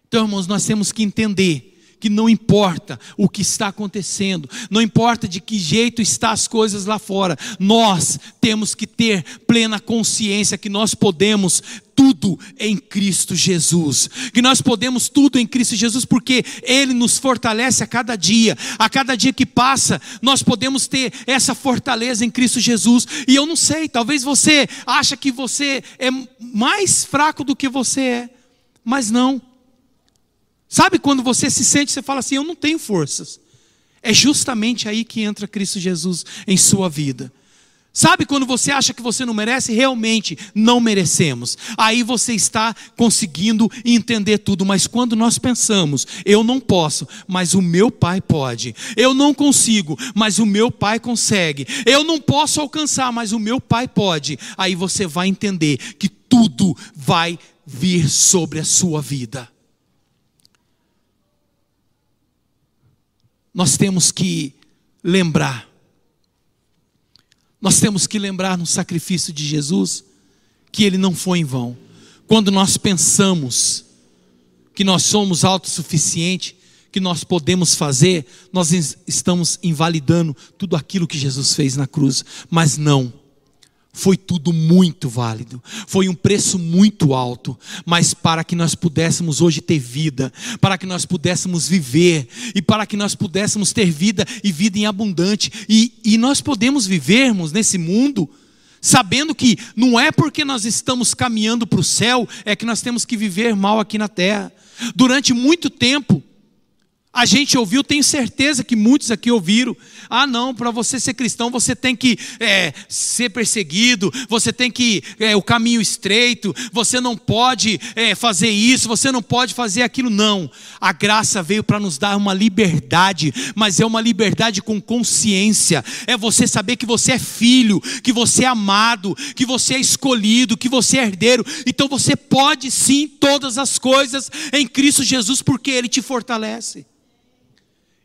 Então, irmãos, nós temos que entender que não importa o que está acontecendo, não importa de que jeito estão as coisas lá fora, nós temos que ter plena consciência que nós podemos tudo em Cristo Jesus. Que nós podemos tudo em Cristo Jesus porque ele nos fortalece a cada dia. A cada dia que passa, nós podemos ter essa fortaleza em Cristo Jesus. E eu não sei, talvez você acha que você é mais fraco do que você é, mas não. Sabe quando você se sente, você fala assim: Eu não tenho forças. É justamente aí que entra Cristo Jesus em sua vida. Sabe quando você acha que você não merece? Realmente não merecemos. Aí você está conseguindo entender tudo. Mas quando nós pensamos, eu não posso, mas o meu pai pode. Eu não consigo, mas o meu pai consegue. Eu não posso alcançar, mas o meu pai pode. Aí você vai entender que tudo vai vir sobre a sua vida. Nós temos que lembrar. Nós temos que lembrar no sacrifício de Jesus que ele não foi em vão. Quando nós pensamos que nós somos autossuficientes, que nós podemos fazer, nós estamos invalidando tudo aquilo que Jesus fez na cruz. Mas não. Foi tudo muito válido, foi um preço muito alto, mas para que nós pudéssemos hoje ter vida, para que nós pudéssemos viver, e para que nós pudéssemos ter vida e vida em abundante, e, e nós podemos vivermos nesse mundo, sabendo que não é porque nós estamos caminhando para o céu, é que nós temos que viver mal aqui na terra. Durante muito tempo, a gente ouviu, tenho certeza que muitos aqui ouviram. Ah, não, para você ser cristão você tem que é, ser perseguido, você tem que é, o caminho estreito, você não pode é, fazer isso, você não pode fazer aquilo. Não, a graça veio para nos dar uma liberdade, mas é uma liberdade com consciência. É você saber que você é filho, que você é amado, que você é escolhido, que você é herdeiro. Então você pode sim todas as coisas em Cristo Jesus, porque Ele te fortalece.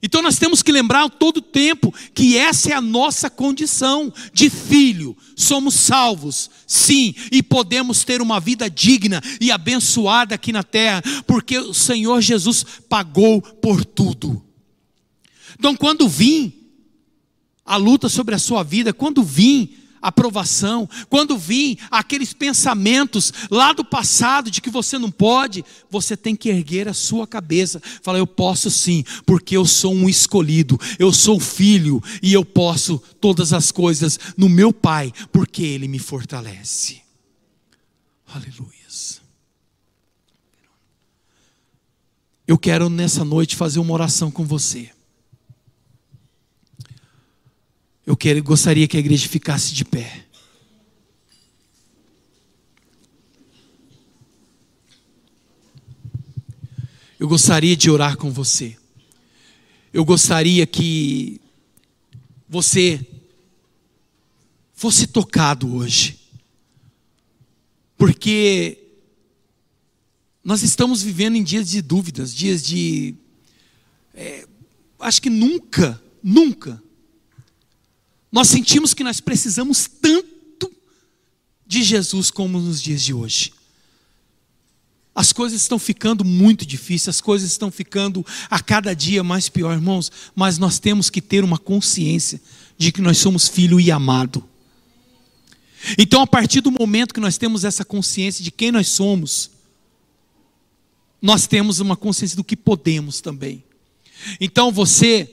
Então nós temos que lembrar todo o tempo que essa é a nossa condição de filho. Somos salvos, sim, e podemos ter uma vida digna e abençoada aqui na terra, porque o Senhor Jesus pagou por tudo. Então quando vim a luta sobre a sua vida, quando vim aprovação, quando vir aqueles pensamentos lá do passado de que você não pode, você tem que erguer a sua cabeça, falar: Eu posso sim, porque eu sou um escolhido, eu sou filho e eu posso todas as coisas no meu Pai, porque Ele me fortalece. Aleluia. Eu quero nessa noite fazer uma oração com você. Eu quero, gostaria que a igreja ficasse de pé. Eu gostaria de orar com você. Eu gostaria que você fosse tocado hoje. Porque nós estamos vivendo em dias de dúvidas, dias de. É, acho que nunca, nunca nós sentimos que nós precisamos tanto de Jesus como nos dias de hoje. As coisas estão ficando muito difíceis, as coisas estão ficando a cada dia mais pior, irmãos, mas nós temos que ter uma consciência de que nós somos filho e amado. Então, a partir do momento que nós temos essa consciência de quem nós somos, nós temos uma consciência do que podemos também. Então, você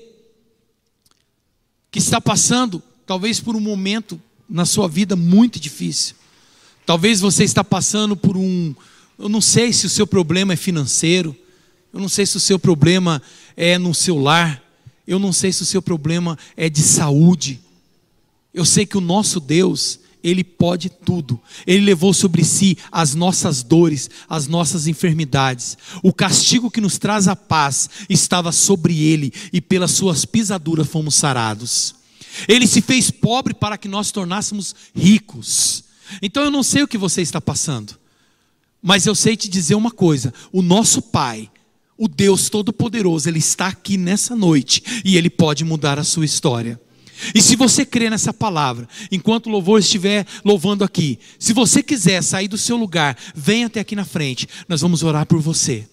que está passando talvez por um momento na sua vida muito difícil. Talvez você está passando por um, eu não sei se o seu problema é financeiro, eu não sei se o seu problema é no seu lar, eu não sei se o seu problema é de saúde. Eu sei que o nosso Deus, ele pode tudo. Ele levou sobre si as nossas dores, as nossas enfermidades. O castigo que nos traz a paz estava sobre ele e pelas suas pisaduras fomos sarados. Ele se fez pobre para que nós tornássemos ricos. Então eu não sei o que você está passando, mas eu sei te dizer uma coisa: o nosso Pai, o Deus Todo-Poderoso, Ele está aqui nessa noite e Ele pode mudar a sua história. E se você crê nessa palavra, enquanto o louvor estiver louvando aqui, se você quiser sair do seu lugar, venha até aqui na frente, nós vamos orar por você.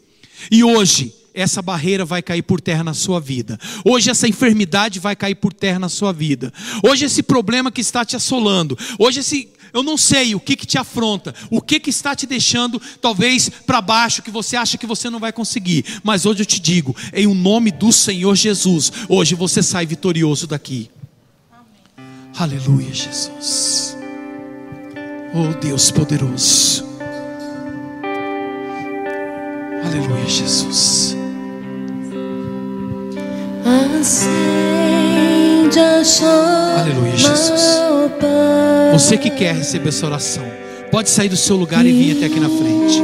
E hoje, essa barreira vai cair por terra na sua vida. Hoje essa enfermidade vai cair por terra na sua vida. Hoje esse problema que está te assolando. Hoje esse eu não sei o que, que te afronta, o que, que está te deixando talvez para baixo, que você acha que você não vai conseguir. Mas hoje eu te digo, em o nome do Senhor Jesus, hoje você sai vitorioso daqui. Amém. Aleluia, Jesus. Oh Deus poderoso. Aleluia, Jesus. Acende a chama, Aleluia, Jesus. Você que quer receber essa oração, pode sair do seu lugar e vir até aqui na frente.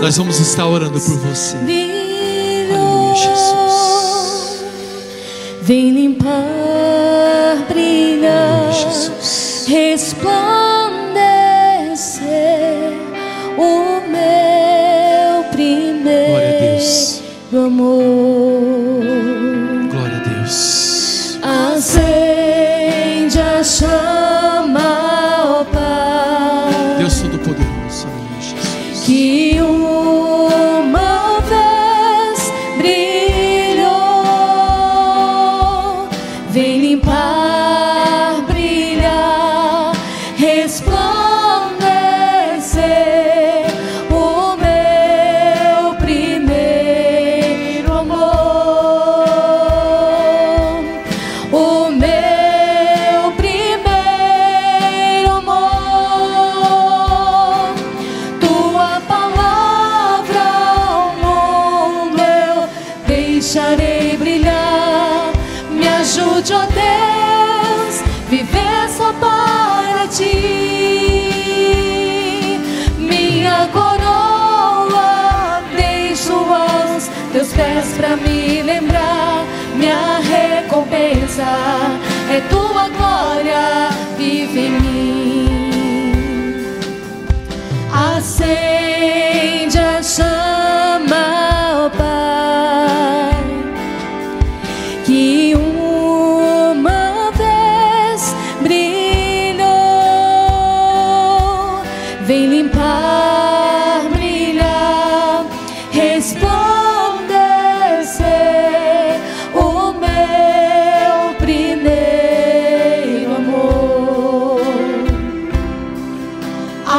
Nós vamos estar orando por você. Aleluia, Jesus. Vem limpar, brilhar, resplandecer o meu primeiro amor. Acende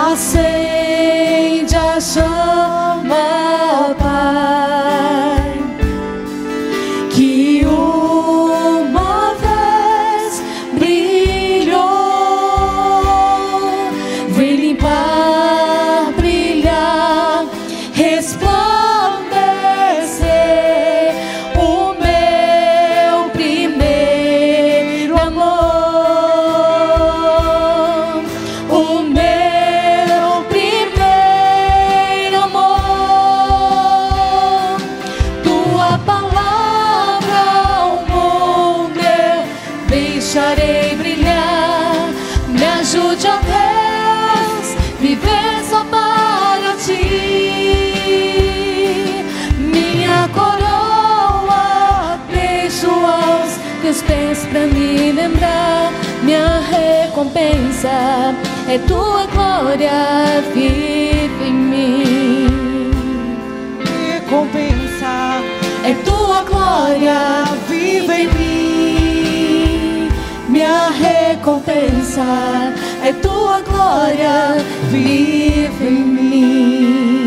Acende a chama, é tua glória, vive em mim. Recompensa É tua glória, vive em mim. Minha recompensa é tua glória, vive em mim.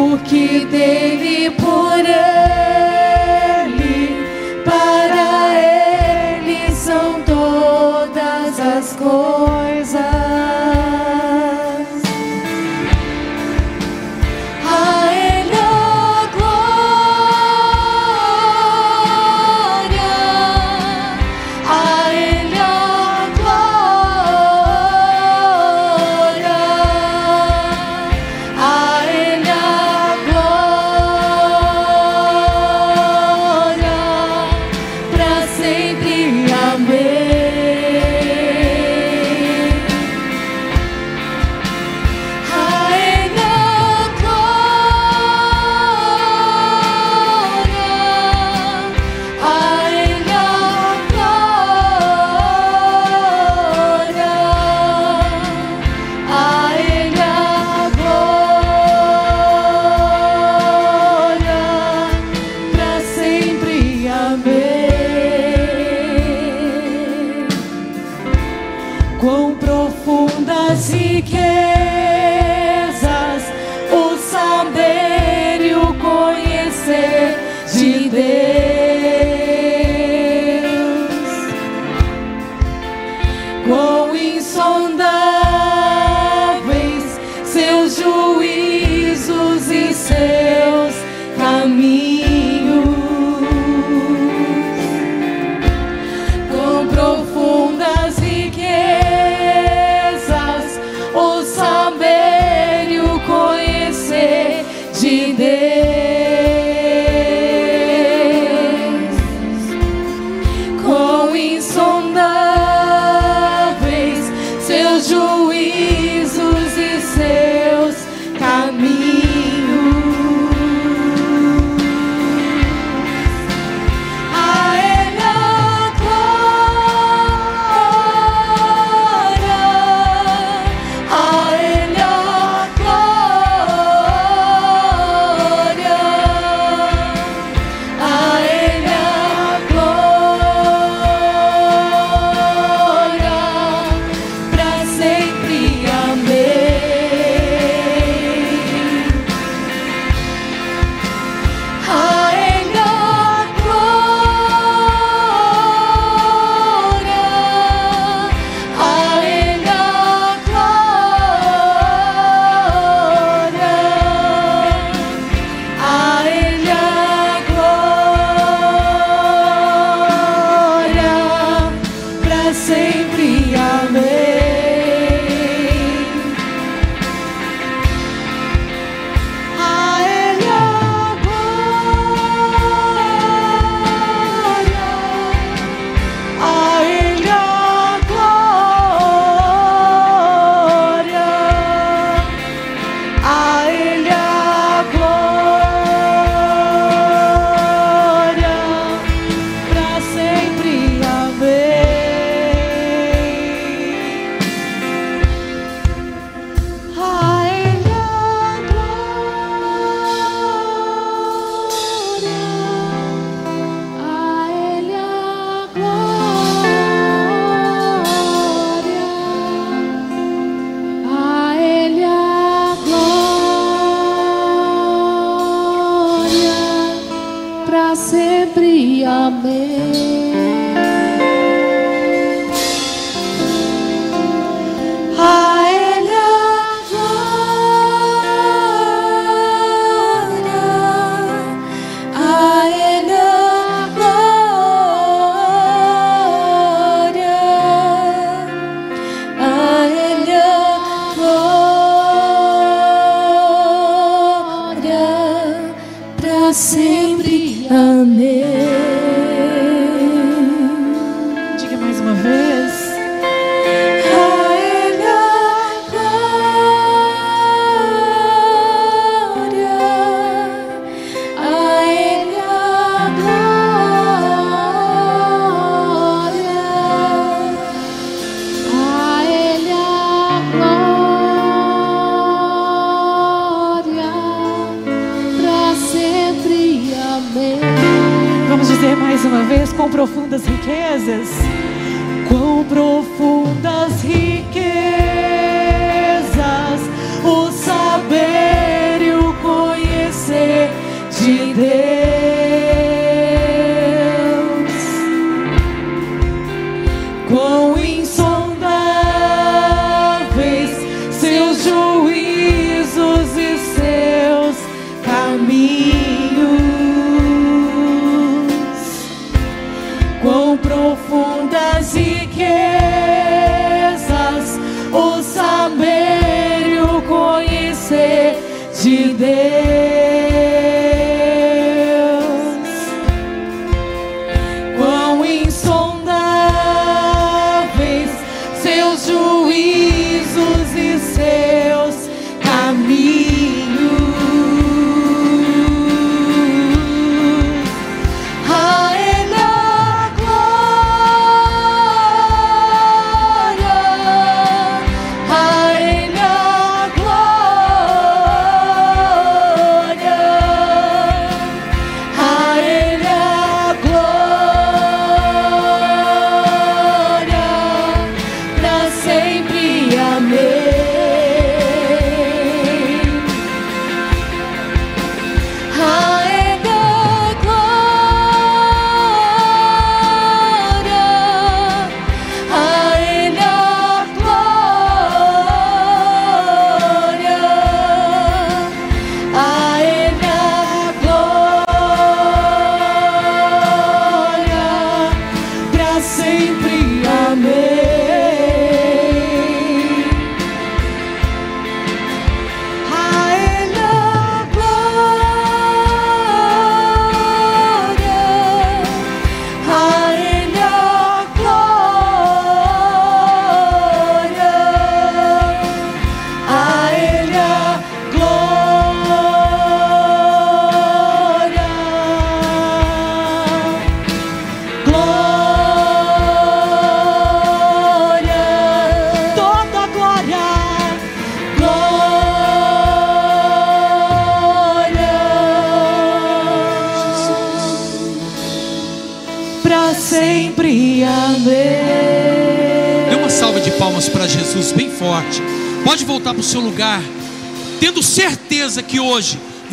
Porque dele, por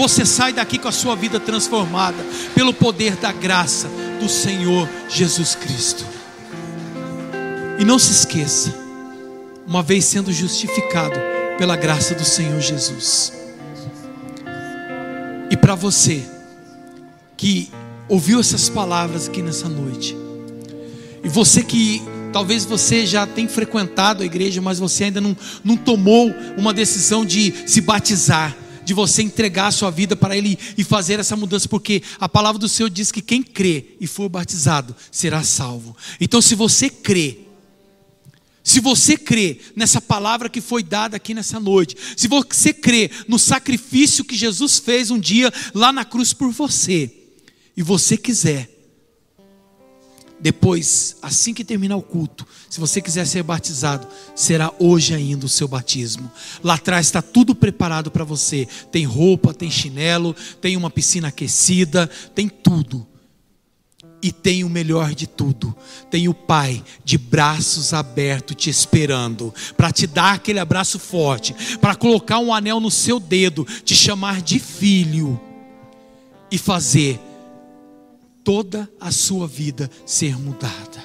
você sai daqui com a sua vida transformada pelo poder da graça do Senhor Jesus Cristo. E não se esqueça, uma vez sendo justificado pela graça do Senhor Jesus. E para você que ouviu essas palavras aqui nessa noite, e você que talvez você já tenha frequentado a igreja, mas você ainda não, não tomou uma decisão de se batizar, de você entregar a sua vida para Ele e fazer essa mudança, porque a palavra do Senhor diz que quem crê e for batizado será salvo. Então, se você crê, se você crê nessa palavra que foi dada aqui nessa noite, se você crê no sacrifício que Jesus fez um dia lá na cruz por você, e você quiser, depois, assim que terminar o culto, se você quiser ser batizado, será hoje ainda o seu batismo. Lá atrás está tudo preparado para você: tem roupa, tem chinelo, tem uma piscina aquecida, tem tudo. E tem o melhor de tudo: tem o Pai de braços abertos te esperando, para te dar aquele abraço forte, para colocar um anel no seu dedo, te chamar de filho e fazer toda a sua vida ser mudada.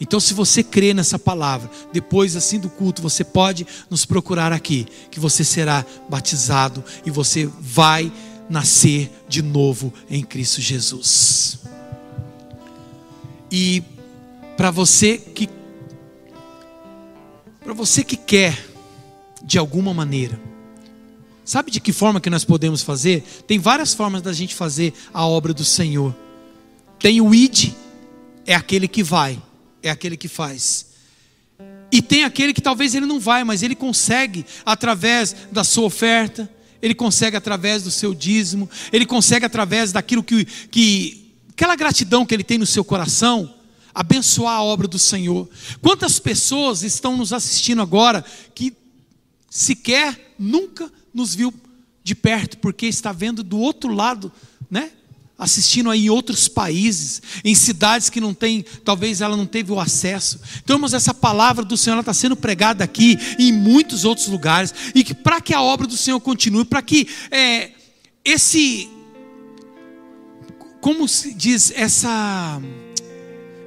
Então, se você crê nessa palavra, depois assim do culto, você pode nos procurar aqui, que você será batizado e você vai nascer de novo em Cristo Jesus. E para você que para você que quer de alguma maneira, sabe de que forma que nós podemos fazer? Tem várias formas da gente fazer a obra do Senhor. Tem o id, é aquele que vai, é aquele que faz. E tem aquele que talvez ele não vai, mas ele consegue através da sua oferta, ele consegue através do seu dízimo, ele consegue através daquilo que, que aquela gratidão que ele tem no seu coração, abençoar a obra do Senhor. Quantas pessoas estão nos assistindo agora que sequer nunca nos viu de perto, porque está vendo do outro lado, né? Assistindo aí em outros países, em cidades que não tem, talvez ela não teve o acesso. Então, irmãos, essa palavra do Senhor está sendo pregada aqui em muitos outros lugares, e que para que a obra do Senhor continue, para que é, esse, como se diz, essa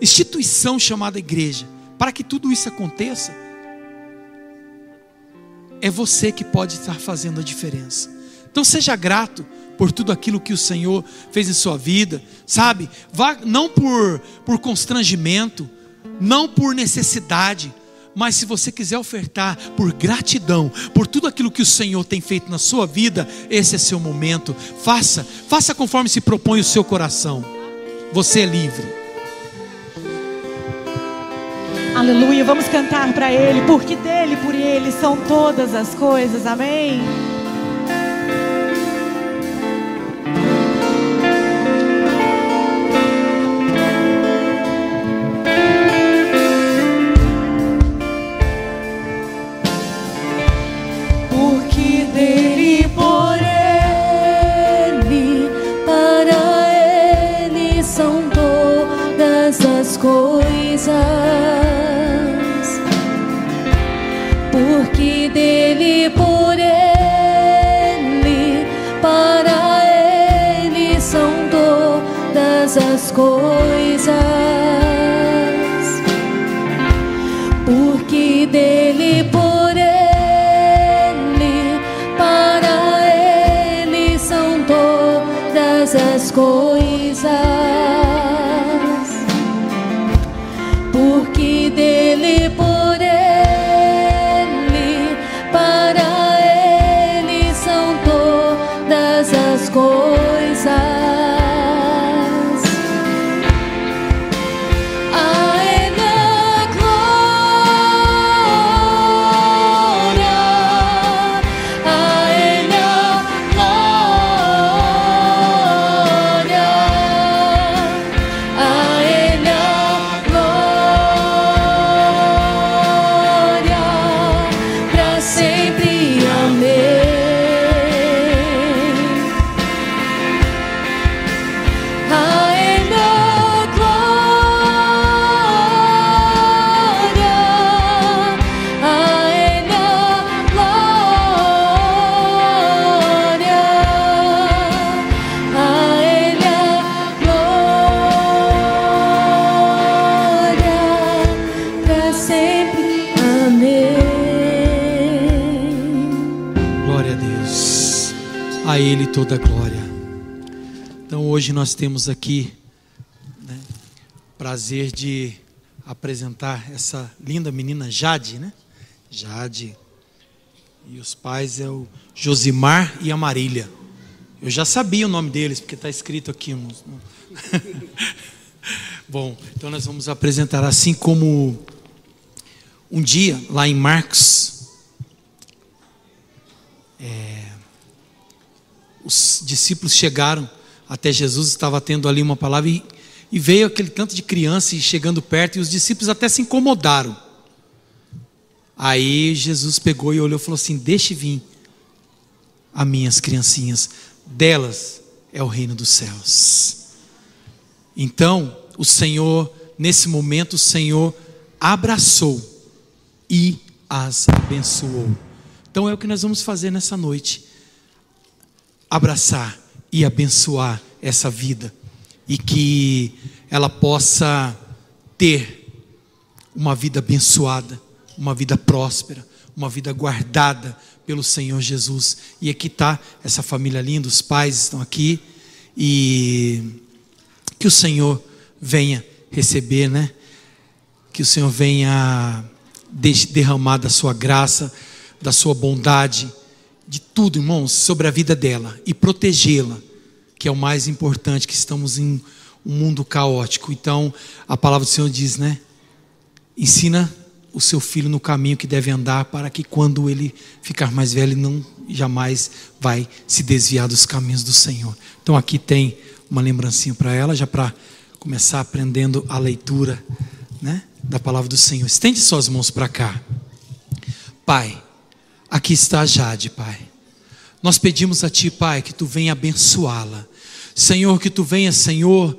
instituição chamada igreja, para que tudo isso aconteça, é você que pode estar fazendo a diferença. Então seja grato por tudo aquilo que o Senhor fez em sua vida, sabe? Vá não por por constrangimento, não por necessidade, mas se você quiser ofertar por gratidão, por tudo aquilo que o Senhor tem feito na sua vida, esse é seu momento. Faça, faça conforme se propõe o seu coração. Você é livre. Aleluia, vamos cantar para Ele, porque dele, por Ele são todas as coisas, amém. As coisas. Porque dele, por ele, para ele são todas as coisas Ele toda a glória. Então hoje nós temos aqui né, prazer de apresentar essa linda menina Jade, né? Jade. E os pais é o Josimar e a Marília. Eu já sabia o nome deles, porque está escrito aqui. Bom, então nós vamos apresentar assim como um dia, lá em Marcos, os discípulos chegaram até Jesus, estava tendo ali uma palavra, e, e veio aquele tanto de criança e chegando perto, e os discípulos até se incomodaram. Aí Jesus pegou e olhou e falou assim: Deixe vir as minhas criancinhas, delas é o reino dos céus. Então, o Senhor, nesse momento, o Senhor abraçou e as abençoou. Então é o que nós vamos fazer nessa noite abraçar e abençoar essa vida e que ela possa ter uma vida abençoada, uma vida próspera, uma vida guardada pelo Senhor Jesus. E aqui está essa família linda, os pais estão aqui e que o Senhor venha receber, né? Que o Senhor venha de- derramar da sua graça, da sua bondade, de tudo, irmãos, sobre a vida dela e protegê-la, que é o mais importante, que estamos em um mundo caótico. Então, a palavra do Senhor diz, né? Ensina o seu filho no caminho que deve andar, para que quando ele ficar mais velho, não jamais vai se desviar dos caminhos do Senhor. Então, aqui tem uma lembrancinha para ela, já para começar aprendendo a leitura, né, da palavra do Senhor. Estende suas mãos para cá. Pai, aqui está Jade, Pai. Nós pedimos a Ti, Pai, que Tu venha abençoá-la. Senhor, que tu venha, Senhor,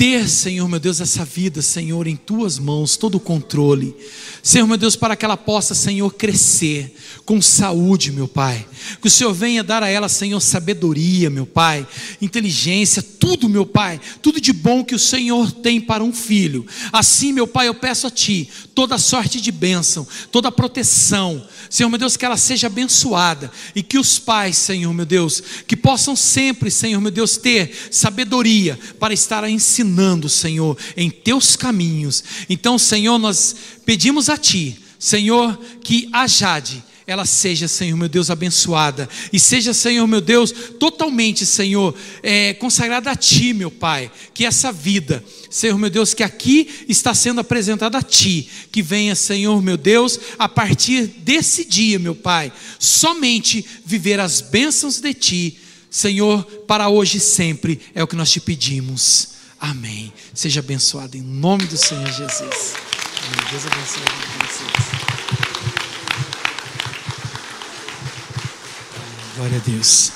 ter, Senhor meu Deus, essa vida, Senhor, em tuas mãos, todo o controle. Senhor meu Deus, para que ela possa, Senhor, crescer com saúde, meu Pai. Que o Senhor venha dar a ela, Senhor, sabedoria, meu Pai, inteligência, tudo, meu Pai, tudo de bom que o Senhor tem para um filho. Assim, meu Pai, eu peço a Ti toda sorte de bênção, toda proteção. Senhor meu Deus, que ela seja abençoada e que os pais, Senhor meu Deus, que possam sempre, Senhor meu Deus, ter sabedoria para estar ensinando, Senhor, em teus caminhos. Então, Senhor, nós pedimos a Ti, Senhor, que a Jade, ela seja, Senhor meu Deus, abençoada e seja, Senhor meu Deus, totalmente, Senhor, é, consagrada a Ti, meu Pai. Que essa vida, Senhor meu Deus, que aqui está sendo apresentada a Ti, que venha, Senhor meu Deus, a partir desse dia, meu Pai, somente viver as bênçãos de Ti, Senhor, para hoje e sempre, é o que nós te pedimos. Amém. Seja abençoado em nome do Senhor Jesus. Amém. Deus abençoe vocês. Glória a Deus.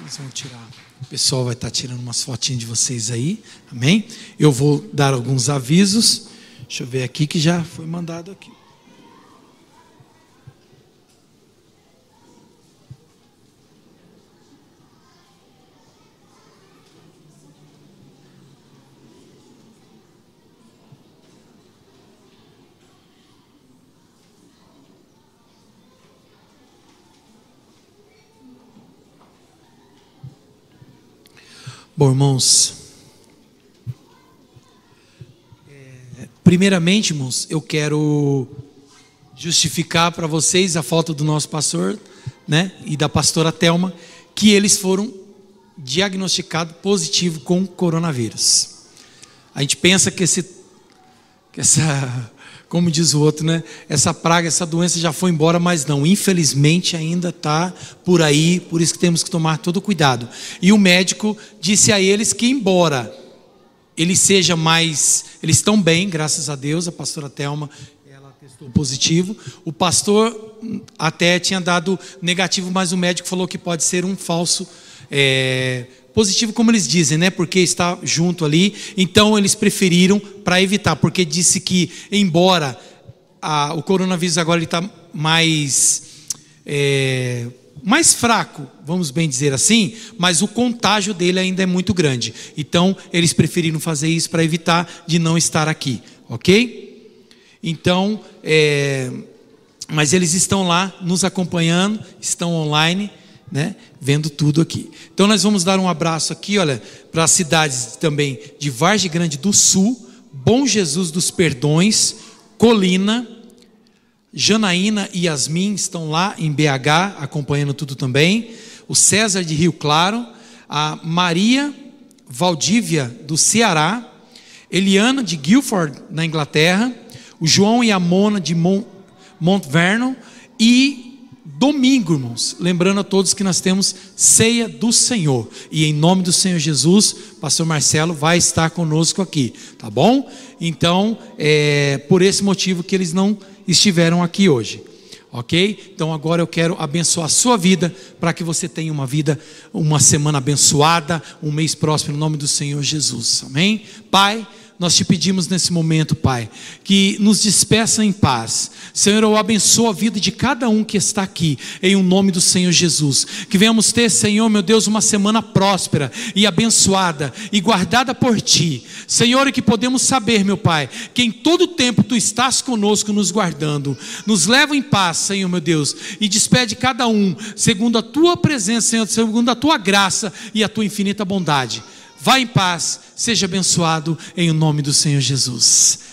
Eles vão tirar. O pessoal vai estar tirando umas fotinhas de vocês aí. Amém? Eu vou dar alguns avisos. Deixa eu ver aqui que já foi mandado aqui. Bom, irmãos, é, primeiramente, irmãos, eu quero justificar para vocês a falta do nosso pastor, né, e da pastora Telma, que eles foram diagnosticados positivo com coronavírus. A gente pensa que esse que essa como diz o outro, né? Essa praga, essa doença já foi embora, mas não, infelizmente ainda está por aí, por isso que temos que tomar todo cuidado. E o médico disse a eles que, embora ele seja mais, eles estão bem, graças a Deus, a pastora Telma, ela testou positivo. O pastor até tinha dado negativo, mas o médico falou que pode ser um falso. É, positivo como eles dizem, né? Porque está junto ali. Então eles preferiram para evitar, porque disse que embora a, o coronavírus agora está mais é, mais fraco, vamos bem dizer assim, mas o contágio dele ainda é muito grande. Então eles preferiram fazer isso para evitar de não estar aqui, ok? Então, é, mas eles estão lá nos acompanhando, estão online né? Vendo tudo aqui. Então nós vamos dar um abraço aqui, olha, para as cidades também de Vargem Grande do Sul, Bom Jesus dos Perdões, Colina, Janaína e Yasmin estão lá em BH acompanhando tudo também. O César de Rio Claro, a Maria Valdívia do Ceará, Eliana de Guilford na Inglaterra, o João e a Mona de Mont, Mont Vernon e domingo, irmãos, lembrando a todos que nós temos ceia do Senhor. E em nome do Senhor Jesus, pastor Marcelo vai estar conosco aqui, tá bom? Então, é por esse motivo que eles não estiveram aqui hoje. Ok? Então agora eu quero abençoar a sua vida para que você tenha uma vida, uma semana abençoada, um mês próspero em nome do Senhor Jesus. Amém? Pai, nós te pedimos nesse momento, Pai, que nos despeça em paz. Senhor, eu abençoo a vida de cada um que está aqui, em o um nome do Senhor Jesus. Que venhamos ter, Senhor, meu Deus, uma semana próspera e abençoada e guardada por Ti. Senhor, e que podemos saber, meu Pai, que em todo tempo Tu estás conosco, nos guardando. Nos leva em paz, Senhor, meu Deus, e despede cada um, segundo a Tua presença, Senhor, segundo a Tua graça e a Tua infinita bondade. Vá em paz, seja abençoado em nome do Senhor Jesus.